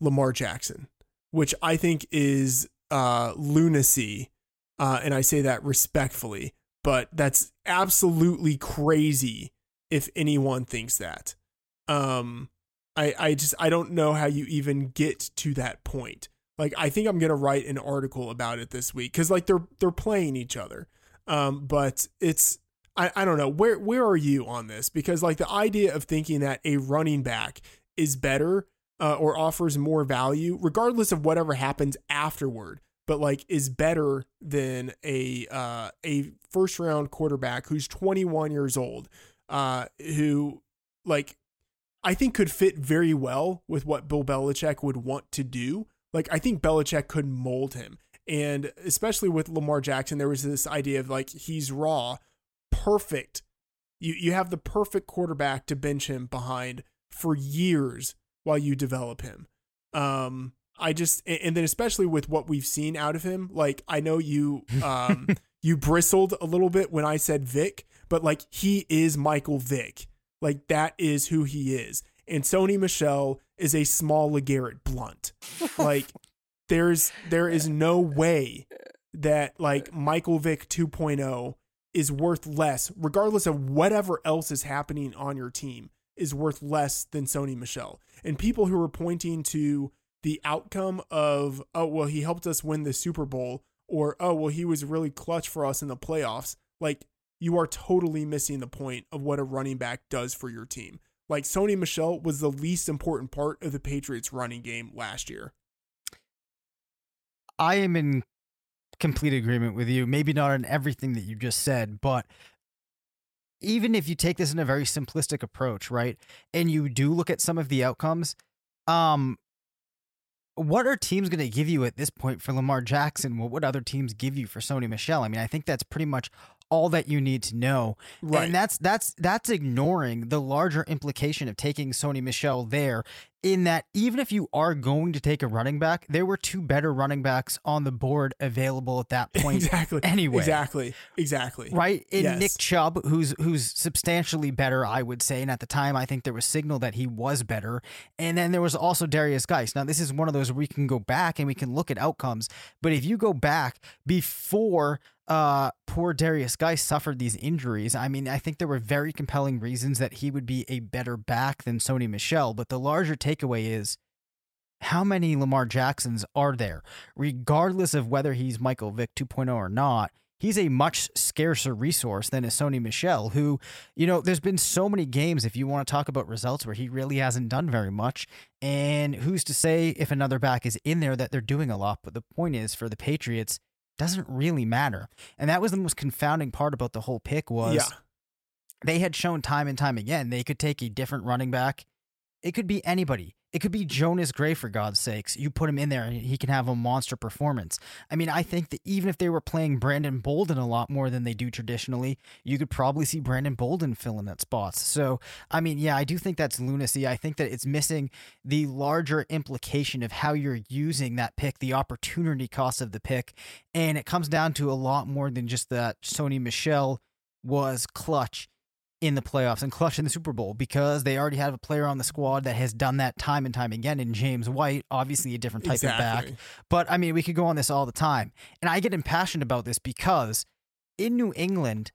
Lamar Jackson which I think is uh, lunacy. Uh, and I say that respectfully, but that's absolutely crazy if anyone thinks that. Um, I, I just I don't know how you even get to that point. Like I think I'm gonna write an article about it this week because like they're they're playing each other. Um, but it's I, I don't know where where are you on this because like the idea of thinking that a running back is better uh, or offers more value, regardless of whatever happens afterward, but like is better than a uh, a first round quarterback who's 21 years old, uh, who like I think could fit very well with what Bill Belichick would want to do. Like I think Belichick could mold him, and especially with Lamar Jackson, there was this idea of like he's raw, perfect. You you have the perfect quarterback to bench him behind for years while you develop him. Um, I just and then especially with what we've seen out of him, like I know you um you bristled a little bit when I said Vick, but like he is Michael Vick. Like that is who he is. And Sony Michel is a small LeGarrette Blunt. Like there's there is no way that like Michael Vick 2.0 is worth less, regardless of whatever else is happening on your team, is worth less than Sony Michel. and people who are pointing to the outcome of oh well he helped us win the Super Bowl or oh well he was really clutch for us in the playoffs like you are totally missing the point of what a running back does for your team Like Sony Michel was the least important part of the Patriots running game last year. I am in complete agreement with you. Maybe not on everything that you just said, but even if you take this in a very simplistic approach, right? And you do look at some of the outcomes, um what are teams going to give you at this point for Lamar Jackson? What would other teams give you for Sony Michel? I mean, I think that's pretty much all that you need to know. Right. And that's that's that's ignoring the larger implication of taking Sony Michel there in that even if you are going to take a running back, there were two better running backs on the board available at that point. exactly. Anyway. Exactly. Exactly. Right? In Yes. Nick Chubb, who's who's substantially better, I would say. And at the time I think there was signal that he was better. And then there was also Derrius Guice. Now this is one of those where we can go back and we can look at outcomes. But if you go back before uh poor Derrius Guice suffered these injuries, I mean, I think there were very compelling reasons that he would be a better back than Sony Michel. But the larger takeaway is how many Lamar Jacksons are there? Regardless of whether he's Michael Vick 2.0 or not, he's a much scarcer resource than a Sony Michel, who, you know, there's been so many games, if you want to talk about results, where he really hasn't done very much. And who's to say if another back is in there that they're doing a lot? But the point is, for the Patriots, doesn't really matter. And that was the most confounding part about the whole pick was Yeah. they had shown time and time again they could take a different running back. It could be anybody. It could be Jonas Gray, for God's sakes. You put him in there and he can have a monster performance. I mean, I think that even if they were playing Brandon Bolden a lot more than they do traditionally, you could probably see Brandon Bolden fill in that spot. So, I mean, yeah, I do think that's lunacy. I think that it's missing the larger implication of how you're using that pick, the opportunity cost of the pick. And it comes down to a lot more than just that Sony Michel was clutch in the playoffs and clutch in the Super Bowl because they already have a player on the squad that has done that time and time again in James White, obviously a different type of back. But I mean, we could go on this all the time. And I get impassioned about this because in New England,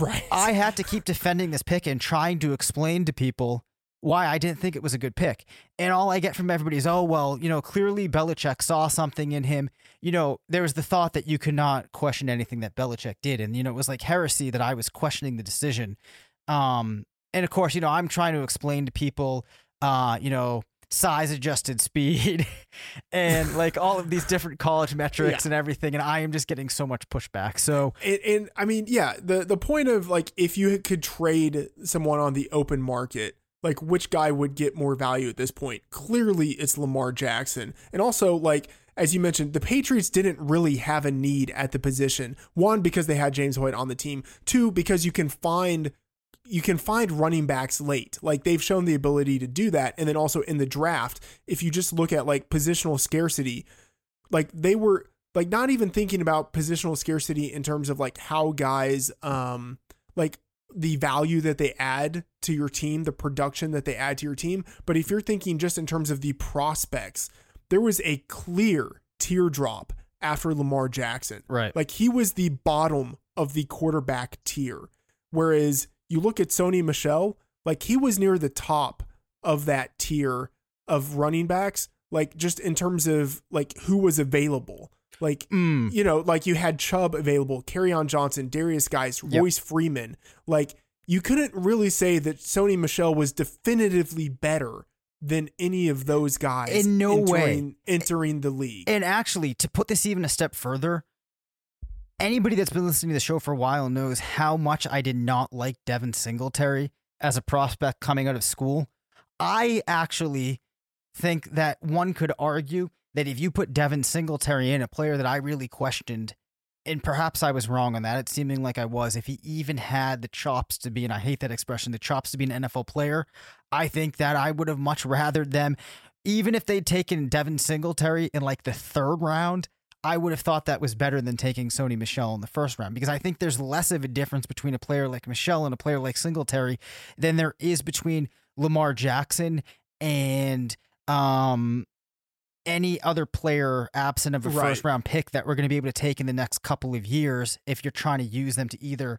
Right. I had to keep defending this pick and trying to explain to people why I didn't think it was a good pick. And all I get from everybody is, oh, well, you know, clearly Belichick saw something in him. You know, there was the thought that you could not question anything that Belichick did. And, you know, it was like heresy that I was questioning the decision. Um, and of course, you know, I'm trying to explain to people, uh, you know, size adjusted speed and like all of these different college metrics Yeah. and everything. And I am just getting so much pushback. So, And, and I mean, yeah, the the point of like if you could trade someone on the open market, like which guy would get more value at this point? Clearly, it's Lamar Jackson. And also, like as you mentioned, the Patriots didn't really have a need at the position. One, because they had James White on the team. Two, because you can find you can find running backs late. Like they've shown the ability to do that. And then also in the draft, if you just look at like positional scarcity, like they were like not even thinking about positional scarcity in terms of like how guys um like the value that they add to your team, the production that they add to your team, but if you're thinking just in terms of the prospects, there was a clear teardrop after Lamar Jackson. right. Like he was the bottom of the quarterback tier. Whereas you look at Sony Michel, like he was near the top of that tier of running backs, like just in terms of like who was available. Like Mm. you know, like you had Chubb available, on Johnson, Derrius Yep. Royce Freeman. Like you couldn't really say that Sony Michel was definitively better than any of those guys In no way. entering, entering the league. And actually, to put this even a step further, anybody that's been listening to the show for a while knows how much I did not like Devin Singletary as a prospect coming out of school. I actually think that one could argue that if you put Devin Singletary in, a player that I really questioned, and perhaps I was wrong on that, it's seeming like I was, if he even had the chops to be, and I hate that expression, the chops to be an NFL player, I think that I would have much rathered them even if they'd taken Devin Singletary in like the third round, I would have thought that was better than taking Sony Michel in the first round because I think there's less of a difference between a player like Michel and a player like Singletary than there is between Lamar Jackson and um any other player absent of a Right. first round pick that we're going to be able to take in the next couple of years if you're trying to use them to either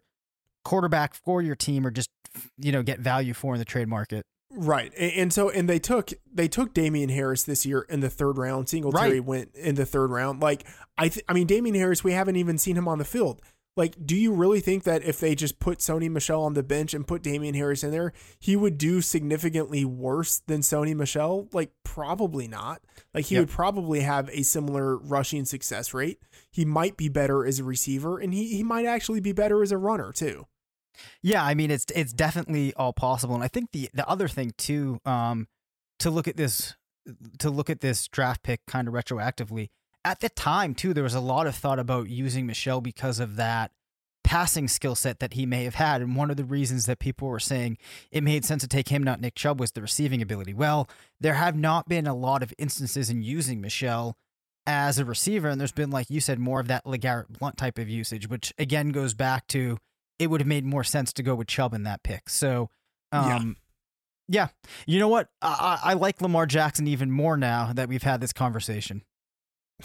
quarterback for your team or just you know get value for in the trade market. Right. And, so and they took they took Damien Harris this year in the third round. Singletary Right. went in the third round. Like I th- I mean Damien Harris, we haven't even seen him on the field. Like, do you really think that if they just put Sony Michel on the bench and put Damien Harris in there, he would do significantly worse than Sony Michel? Like, probably not. Like, he Yep. would probably have a similar rushing success rate. He might be better as a receiver, and he, he might actually be better as a runner, too. Yeah, I mean it's it's definitely all possible, and I think the the other thing too, um, to look at this to look at this draft pick kind of retroactively at the time too, there was a lot of thought about using Michel because of that passing skill set that he may have had, and one of the reasons that people were saying it made sense to take him, not Nick Chubb, was the receiving ability. Well, there have not been a lot of instances in using Michel as a receiver, and there's been like you said more of that Legarrette Blunt type of usage, which again goes back to it would have made more sense to go with Chubb in that pick. So, Yeah. um, yeah. You know what? I, I I like Lamar Jackson even more now that we've had this conversation.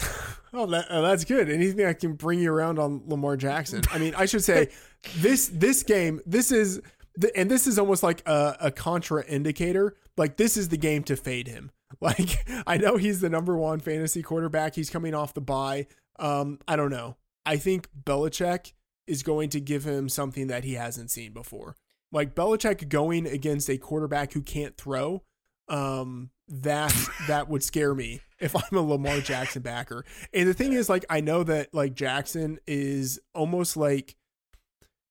Oh, that, oh, that's good. Anything I can bring you around on Lamar Jackson. I mean, I should say this this game. This is the, and this is almost like a, a contra indicator. Like this is the game to fade him. Like I know he's the number one fantasy quarterback. He's coming off the bye. Um, I don't know. I think Belichick is going to give him something that he hasn't seen before. Like Belichick going against a quarterback who can't throw. Um, that that would scare me if I'm a Lamar Jackson backer. And the thing is, like, I know that like Jackson is almost like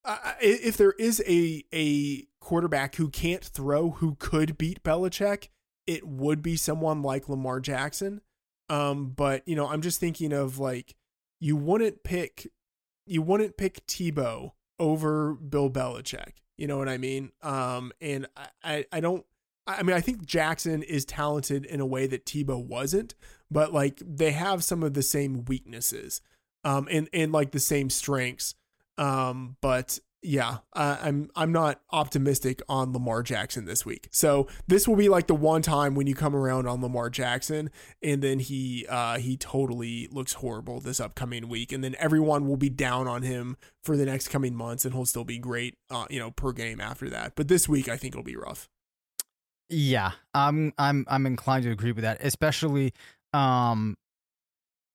I- if there is a a quarterback who can't throw who could beat Belichick, it would be someone like Lamar Jackson. Um, but you know, I'm just thinking of like you wouldn't pick you wouldn't pick Tebow over Bill Belichick. You know what I mean? Um, and I, I, I don't. I mean, I think Jackson is talented in a way that Tebow wasn't, but like they have some of the same weaknesses, um, and and like the same strengths. Um, but yeah, I, I'm I'm not optimistic on Lamar Jackson this week. So this will be like the one time when you come around on Lamar Jackson, and then he uh, he totally looks horrible this upcoming week, and then everyone will be down on him for the next coming months, and he'll still be great, uh, you know, per game after that. But this week, I think it'll be rough. Yeah, I'm I'm I'm inclined to agree with that, especially um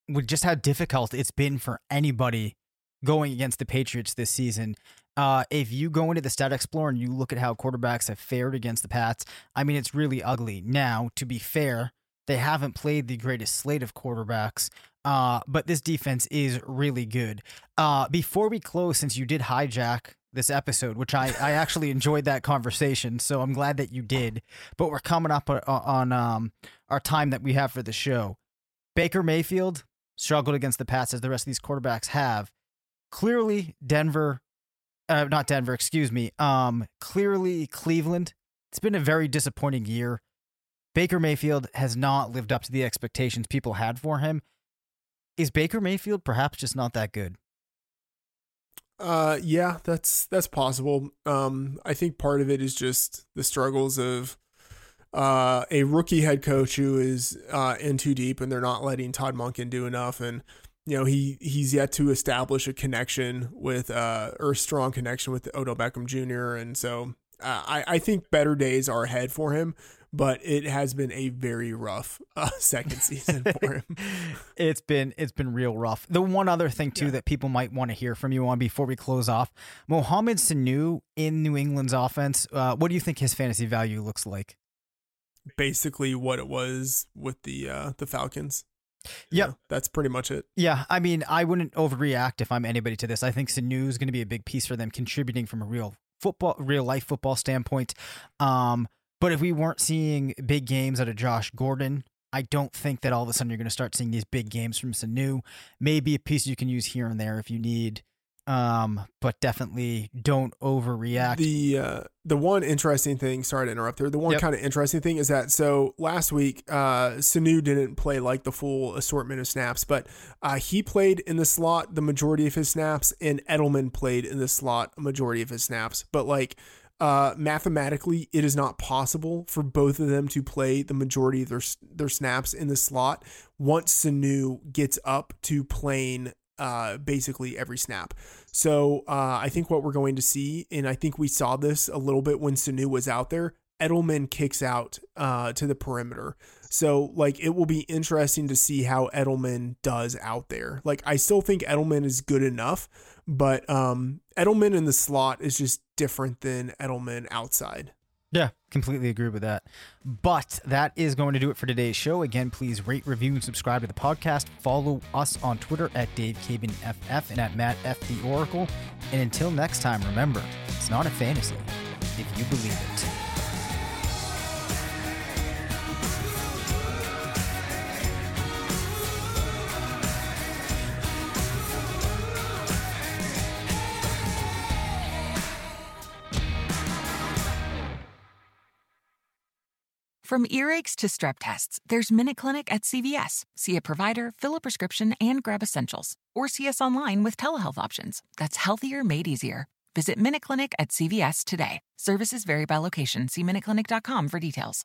with just how difficult it's been for anybody going against the Patriots this season. Uh, if you go into the stat explorer and you look at how quarterbacks have fared against the Pats, I mean it's really ugly. Now, to be fair, they haven't played the greatest slate of quarterbacks, uh, but this defense is really good. Uh, before we close, since you did hijack this episode, which I, I actually enjoyed that conversation, so I'm glad that you did. But we're coming up on, on um, our time that we have for the show. Baker Mayfield struggled against the Pats as the rest of these quarterbacks have. Clearly, Denver, uh, not Denver, excuse me. Um, clearly, Cleveland. It's been a very disappointing year. Baker Mayfield has not lived up to the expectations people had for him. Is Baker Mayfield perhaps just not that good? Uh, yeah, that's that's possible. Um, I think part of it is just the struggles of uh, a rookie head coach who is uh, in too deep, and they're not letting Todd Monken do enough, and you know he he's yet to establish a connection with uh, or a strong connection with Odell Beckham Jr. And so uh, I I think better days are ahead for him, but it has been a very rough uh, second season for him. it's been it's been real rough. The one other thing too Yeah. that people might want to hear from you on before we close off, Mohamed Sanu in New England's offense. Uh, what do you think his fantasy value looks like? Basically, what it was with the uh, the Falcons. Know, that's pretty much it. Yeah, I mean, I wouldn't overreact if I'm anybody to this. I think Sanu is going to be a big piece for them, contributing from a real football, real life football standpoint. Um, but if we weren't seeing big games out of Josh Gordon, I don't think that all of a sudden you're going to start seeing these big games from Sanu. Maybe a piece you can use here and there if you need, um, but definitely don't overreact. The uh, the one interesting thing, sorry to interrupt there. The one Yep. kind of interesting thing is that so last week, uh, Sanu didn't play like the full assortment of snaps, but uh, he played in the slot the majority of his snaps, and Edelman played in the slot a majority of his snaps. But like uh, mathematically, it is not possible for both of them to play the majority of their their snaps in the slot once Sanu gets up to playing uh, basically every snap. So uh, I think what we're going to see, and I think we saw this a little bit when Sanu was out there, Edelman kicks out uh, to the perimeter. So like it will be interesting to see how Edelman does out there. Like I still think Edelman is good enough, but um, Edelman in the slot is just different than Edelman outside. Yeah, completely agree with that. But that is going to do it for today's show. Again, please rate, review, and subscribe to the podcast. Follow us on Twitter at Dave Caban FF and at Matt F the Oracle. And until next time, remember, it's not a fantasy if you believe it. From earaches to strep tests, there's Minute Clinic at CVS. See a provider, fill a prescription, and grab essentials. Or see us online with telehealth options. That's healthier made easier. Visit Minute Clinic at CVS today. Services vary by location. See MinuteClinic.com for details.